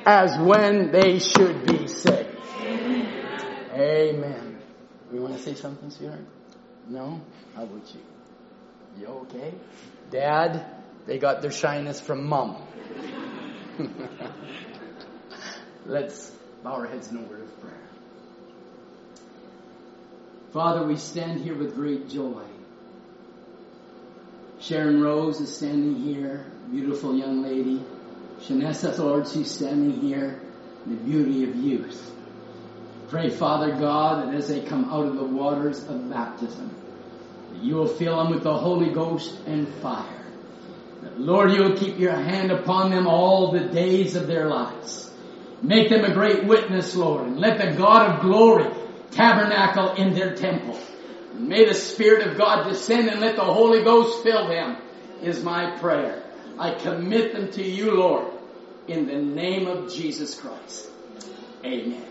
as when they should be saved. Amen. You want to say something, sweetheart? No? How about you? You okay? Dad, they got their shyness from mom. Let's bow our heads in a word of prayer. Father, we stand here with great joy. Sharon Rose is standing here, beautiful young lady. Shanessa, Lord, she's standing here, the beauty of youth. Pray, Father God, that as they come out of the waters of baptism, that you will fill them with the Holy Ghost and fire. That, Lord, you will keep your hand upon them all the days of their lives. Make them a great witness, Lord, and let the God of glory tabernacle in their temple. May the Spirit of God descend and let the Holy Ghost fill them, is my prayer. I commit them to you, Lord, in the name of Jesus Christ. Amen.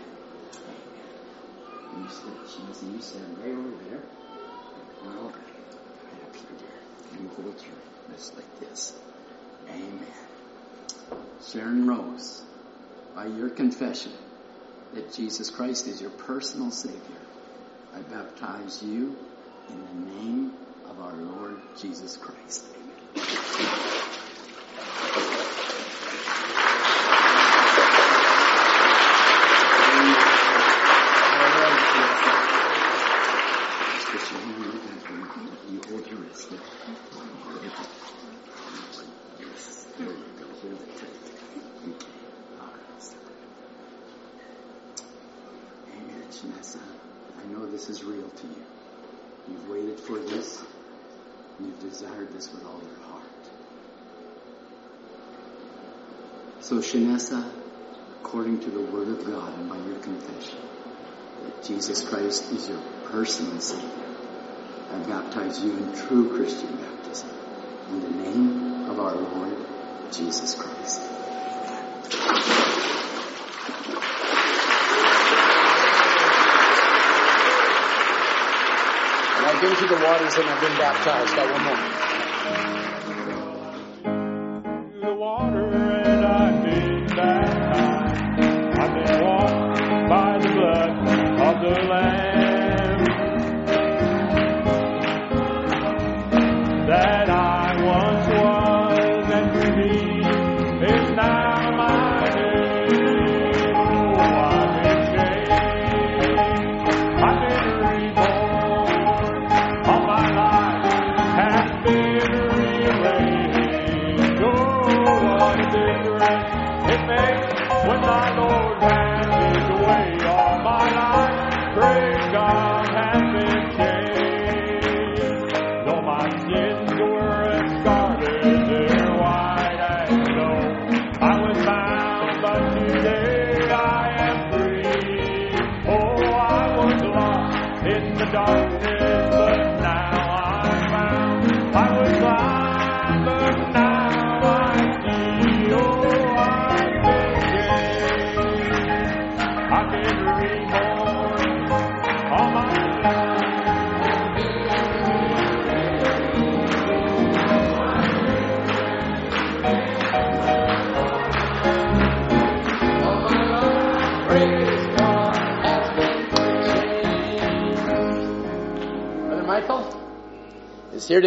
You said, Jesus, you said right over there. Well, right up here, dear. You hold your wrist like this. Amen. Sharon Rose, by your confession that Jesus Christ is your personal Savior, I baptize you in the name of our Lord Jesus Christ. Amen. You hold your wrist there. Yes, there you go. Hold it tight. Okay. All right. Amen, Shanessa. I know this is real to you. You've waited for this. and You've desired this with all your heart. So, Shanessa, according to the Word of God and by your confession, that Jesus Christ is your personal Savior, I baptize you in true Christian baptism in the name of our Lord Jesus Christ. I've been to the waters and I've been baptized. Got one more.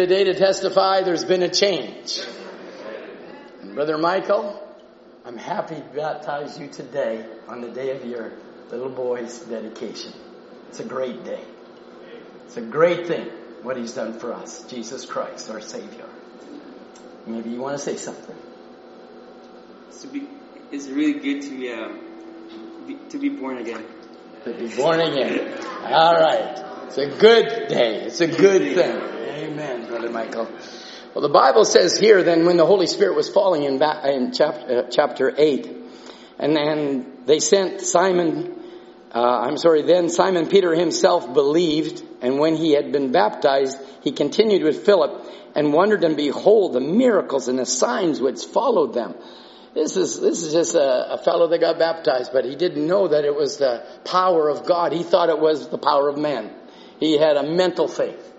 Today to testify there's been a change. And Brother Michael, I'm happy to baptize you today on the day of your little boy's dedication. It's a great day. It's a great thing what he's done for us, Jesus Christ, our Savior. Maybe you want to say something. It's, to be, it's really good to be, um, be to be born again. To be born again. All right. It's a good day. It's a good thing. Brother Michael. Well, the Bible says here then when the Holy Spirit was falling in, ba- in chapter, uh, chapter 8, and then they sent Simon, uh, I'm sorry, then Simon Peter himself believed, and when he had been baptized, he continued with Philip and wondered and behold the miracles and the signs which followed them. This is, this is just a, a fellow that got baptized, but he didn't know that it was the power of God. He thought it was the power of man. He had a mental faith.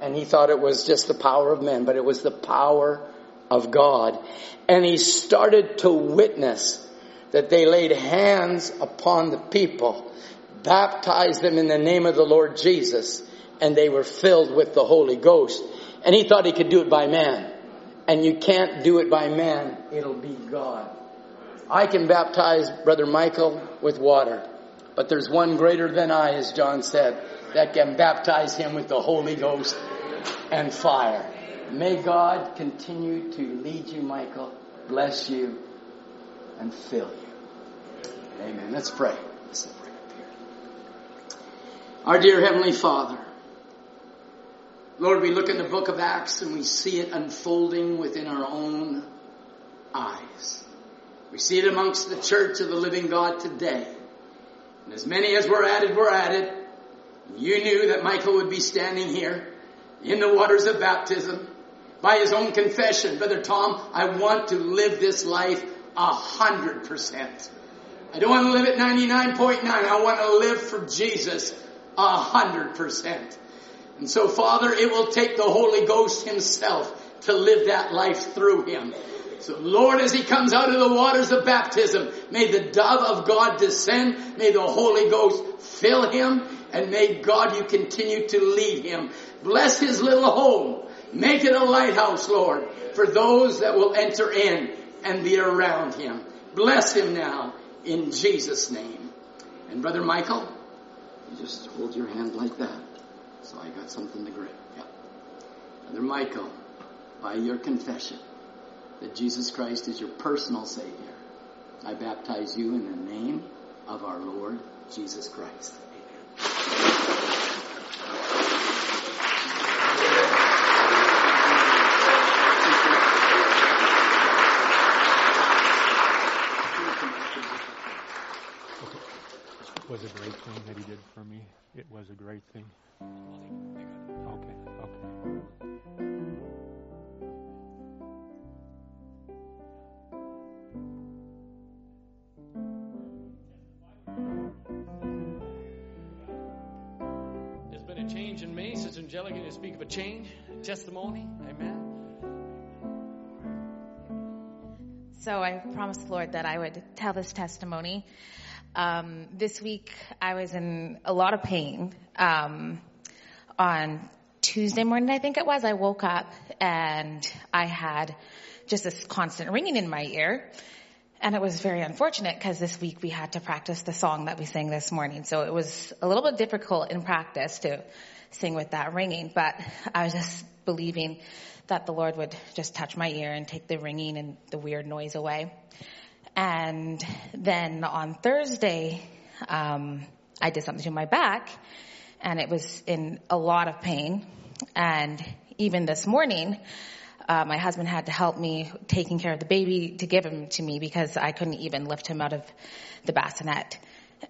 And he thought it was just the power of men, but it was the power of God. And he started to witness that they laid hands upon the people, baptized them in the name of the Lord Jesus, and they were filled with the Holy Ghost. And he thought he could do it by man. And you can't do it by man, it'll be God. I can baptize Brother Michael with water, but there's one greater than I, as John said, that can baptize him with the Holy Ghost and fire. May God continue to lead you, Michael, bless you, and fill you. Amen. Let's pray. Let's pray. Our dear Heavenly Father, Lord, we look in the book of Acts and we see it unfolding within our own eyes. We see it amongst the church of the living God today. And as many as were added were added. You knew that Michael would be standing here in the waters of baptism by his own confession. Brother Tom, I want to live this life a hundred percent. I don't want to live at 99.9. I want to live for Jesus a hundred percent. And so Father, it will take the Holy Ghost himself to live that life through him. So Lord, as he comes out of the waters of baptism, may the dove of God descend, may the Holy Ghost fill him, and may God you continue to lead him. Bless his little home. Make it a lighthouse, Lord, for those that will enter in and be around him. Bless him now in Jesus' name. And Brother Michael, you just hold your hand like that. So I got something to grip. Yeah. Brother Michael, by your confession that Jesus Christ is your personal Savior, I baptize you in the name of our Lord Jesus Christ. Amen. It was a great thing that he did for me. It was a great thing. Sister Angelica, you speak of a change, testimony. Amen. So I promised the Lord that I would tell this testimony. Um, this week I was in a lot of pain. Um, on Tuesday morning, I think it was, I woke up and I had just this constant ringing in my ear. And it was very unfortunate because this week we had to practice the song that we sang this morning. So it was a little bit difficult in practice to sing with that ringing, but I was just believing that the Lord would just touch my ear and take the ringing and the weird noise away. And then on Thursday, um, I did something to my back and it was in a lot of pain. And even this morning, uh, my husband had to help me taking care of the baby to give him to me because I couldn't even lift him out of the bassinet.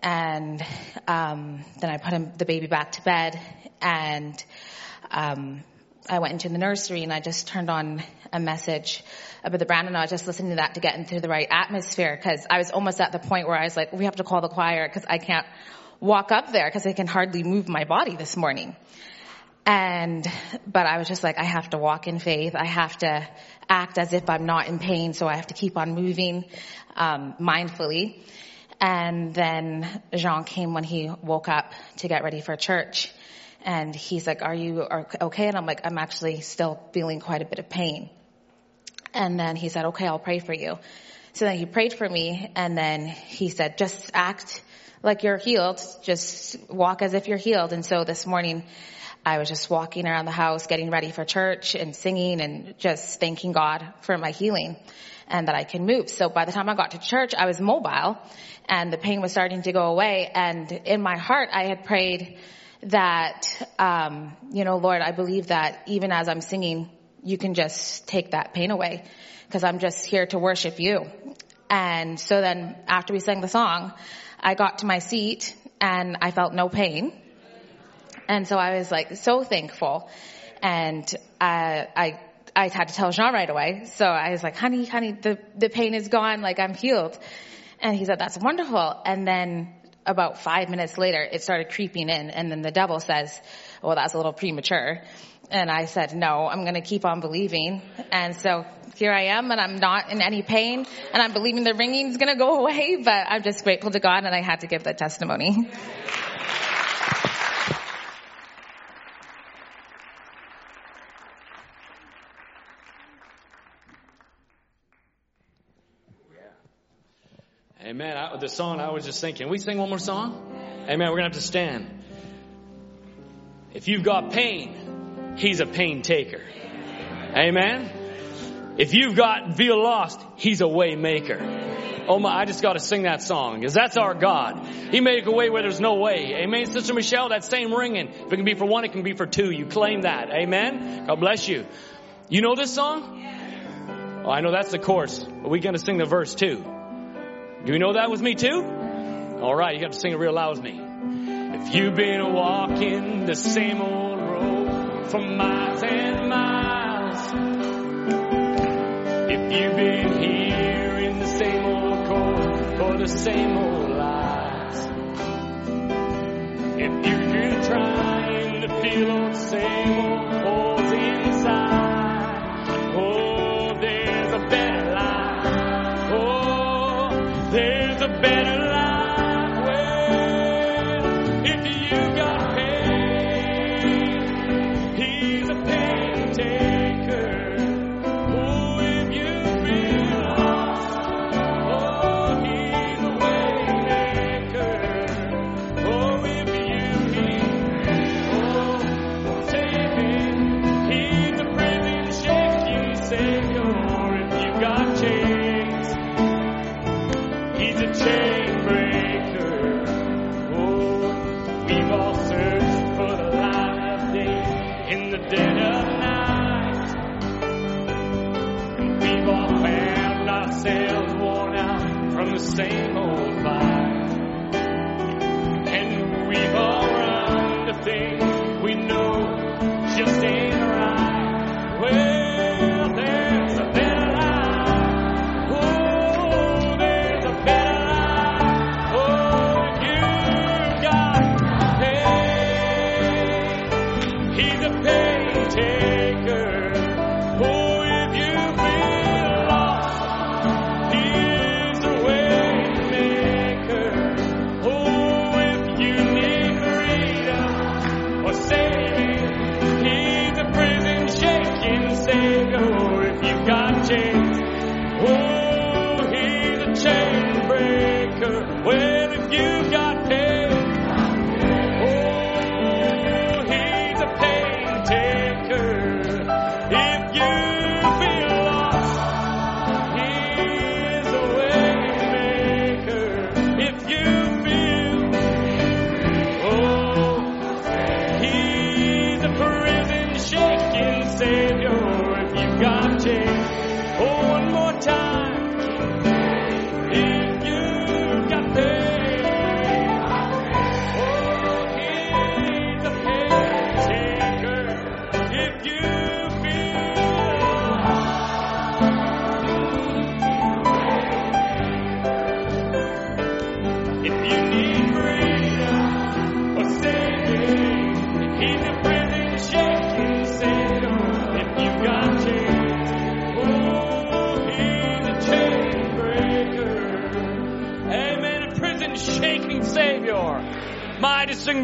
And um, then I put him, the baby back to bed, and um, I went into the nursery and I just turned on a message about the Branham. I was just listening to that to get into the right atmosphere because I was almost at the point where I was like, we have to call the choir because I can't walk up there because I can hardly move my body this morning. And, but I was just like, I have to walk in faith. I have to act as if I'm not in pain. So I have to keep on moving, um, mindfully. And then Jean came when he woke up to get ready for church. And he's like, are you okay? And I'm like, I'm actually still feeling quite a bit of pain. And then he said, okay, I'll pray for you. So then he prayed for me and then he said, just act like you're healed. Just walk as if you're healed. And so this morning I was just walking around the house, getting ready for church and singing and just thanking God for my healing and that I can move. So by the time I got to church, I was mobile and the pain was starting to go away. And in my heart, I had prayed that, um, you know, Lord, I believe that even as I'm singing, you can just take that pain away because I'm just here to worship you. And so then after we sang the song, I got to my seat and I felt no pain. And so I was like so thankful. And I, I, I had to tell Jean right away. So I was like, honey, honey, the, the pain is gone. Like I'm healed. And he said, that's wonderful. And then about five minutes later, it started creeping in. And then the devil says, well, that's a little premature. And I said, no, I'm going to keep on believing. And so here I am and I'm not in any pain and I'm believing the ringing is going to go away, but I'm just grateful to God and I had to give that testimony. Amen. I, the song I was just thinking, we sing one more song? Amen. We're going to have to stand. If you've got pain, He's a pain taker. Amen. If you've got feel lost, He's a way maker. Oh my, I just got to sing that song because that's our God. He make a way where there's no way. Amen. Sister Michelle, that same ringing. If it can be for one, it can be for two. You claim that. Amen. God bless you. You know this song? Oh, I know that's the chorus. Are we going to sing the verse too? Do you know that with me too? All right, you have to sing it real loud with me. If you've been walking the same old road for miles and miles, if you've been hearing the same old chord or the same old lies, if you've been trying to feel the same old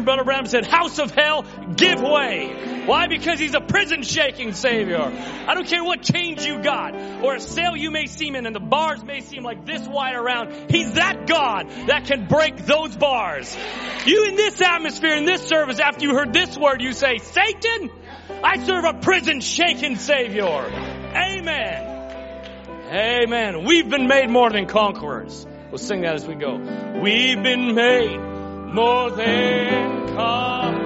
brother Branham said, House of hell, give way. Why? Because he's a prison shaking savior. I don't care what chains you got or a cell you may seem in and the bars may seem like this wide around. He's that God that can break those bars. You in this atmosphere, in this service, after you heard this word, you say, Satan, I serve a prison shaking savior. Amen. Amen. We've been made more than conquerors. We'll sing that as we go. We've been made more than conquerors.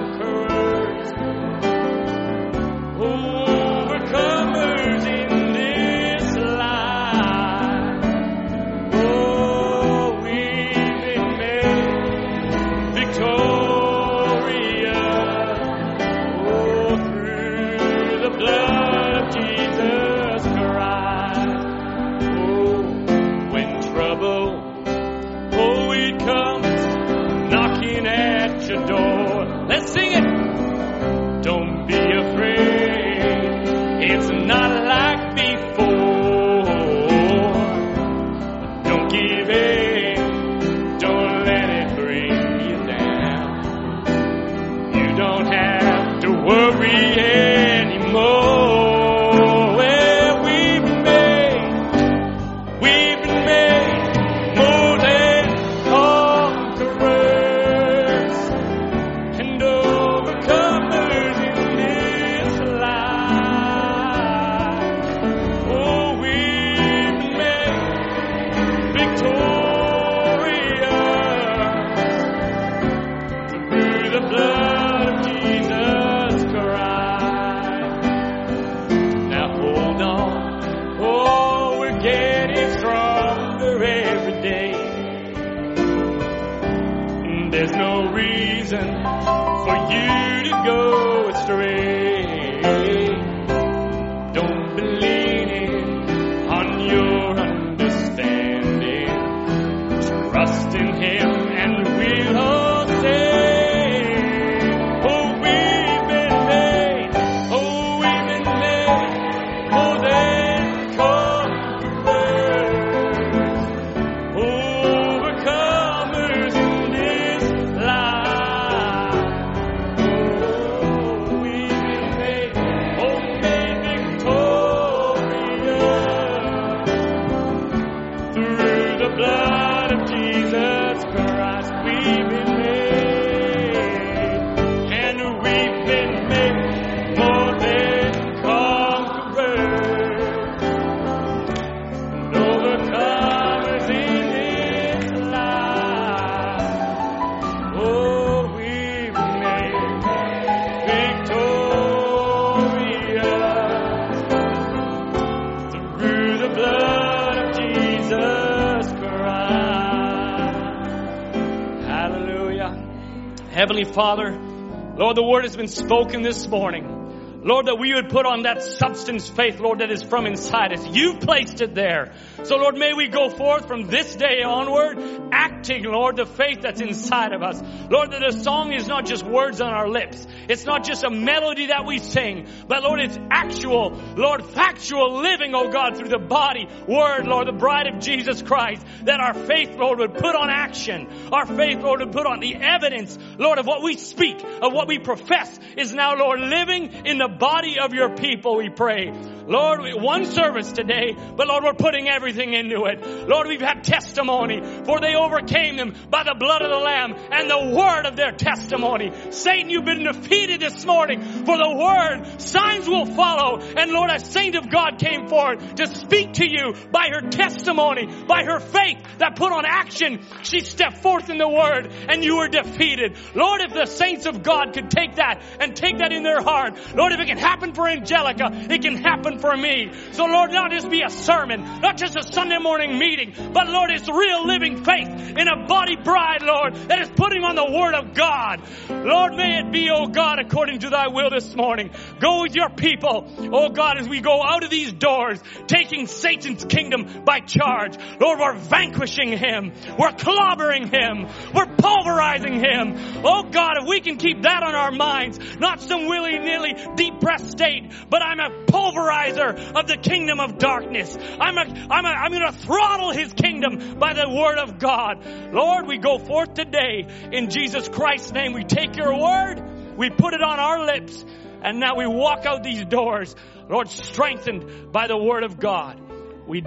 Has been spoken this morning. Lord, that we would put on that substance faith, Lord, that is from inside us. You've placed it there. So Lord, may we go forth from this day onward, acting, Lord, the faith that's inside of us. Lord, that a song is not just words on our lips. It's not just a melody that we sing, but Lord, it's actual, Lord, factual living, oh God, through the body, word, Lord, the bride of Jesus Christ, that our faith, Lord, would put on action. Our faith, Lord, would put on the evidence, Lord, of what we speak, of what we profess is now, Lord, living in the body of your people, we pray. Lord, one service today, but Lord, we're putting everything into it. Lord, we've had testimony, for they overcame them by the blood of the Lamb and the word of their testimony. Satan, you've been defeated this morning for the word. Signs will follow. And Lord, a saint of God came forward to speak to you by her testimony, by her faith that put on action. She stepped forth in the word and you were defeated. Lord, if the saints of God could take that and take that in their heart, Lord, if it can happen for Angelica, it can happen for me. So Lord, not just be a sermon, not just a Sunday morning meeting, but Lord, it's real living faith in a body bride, Lord, that is putting on the Word of God. Lord, may it be, oh God, according to thy will this morning. Go with your people, oh God, as we go out of these doors, taking Satan's kingdom by charge. Lord, we're vanquishing him. We're clobbering him. We're pulverizing him. Oh God, if we can keep that on our minds, not some willy-nilly depressed state, but I'm a pulverizer of the kingdom of darkness. I'm a, I'm a, I'm gonna throttle his kingdom by the word of God. Lord, we go forth today in Jesus Christ's name. We take your word, we put it on our lips, and now we walk out these doors, Lord, strengthened by the word of God. We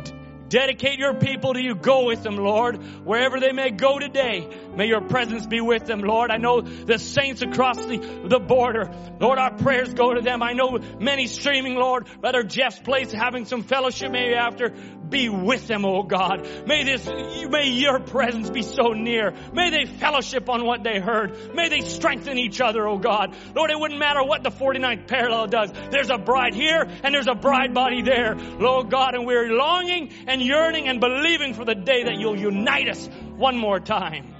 dedicate your people to you. Go with them, Lord, wherever they may go today. May your presence be with them, Lord. I know the saints across the, the border. Lord, our prayers go to them. I know many streaming, Lord. Brother Jeff's place having some fellowship maybe after. Be with them, oh God. May this, may your presence be so near. May they fellowship on what they heard. May they strengthen each other, oh God. Lord, it wouldn't matter what the 49th parallel does. There's a bride here and there's a bride body there. Lord God, and we're longing and yearning and believing for the day that you'll unite us one more time.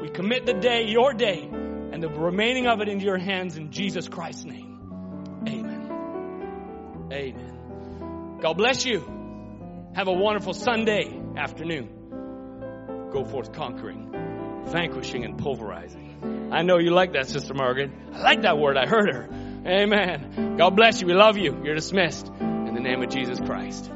We commit the day, your day, and the remaining of it into your hands in Jesus Christ's name. Amen. Amen. God bless you. Have a wonderful Sunday afternoon. Go forth conquering, vanquishing, and pulverizing. I know you like that, Sister Margaret. I like that word. I heard her. Amen. God bless you. We love you. You're dismissed in the name of Jesus Christ.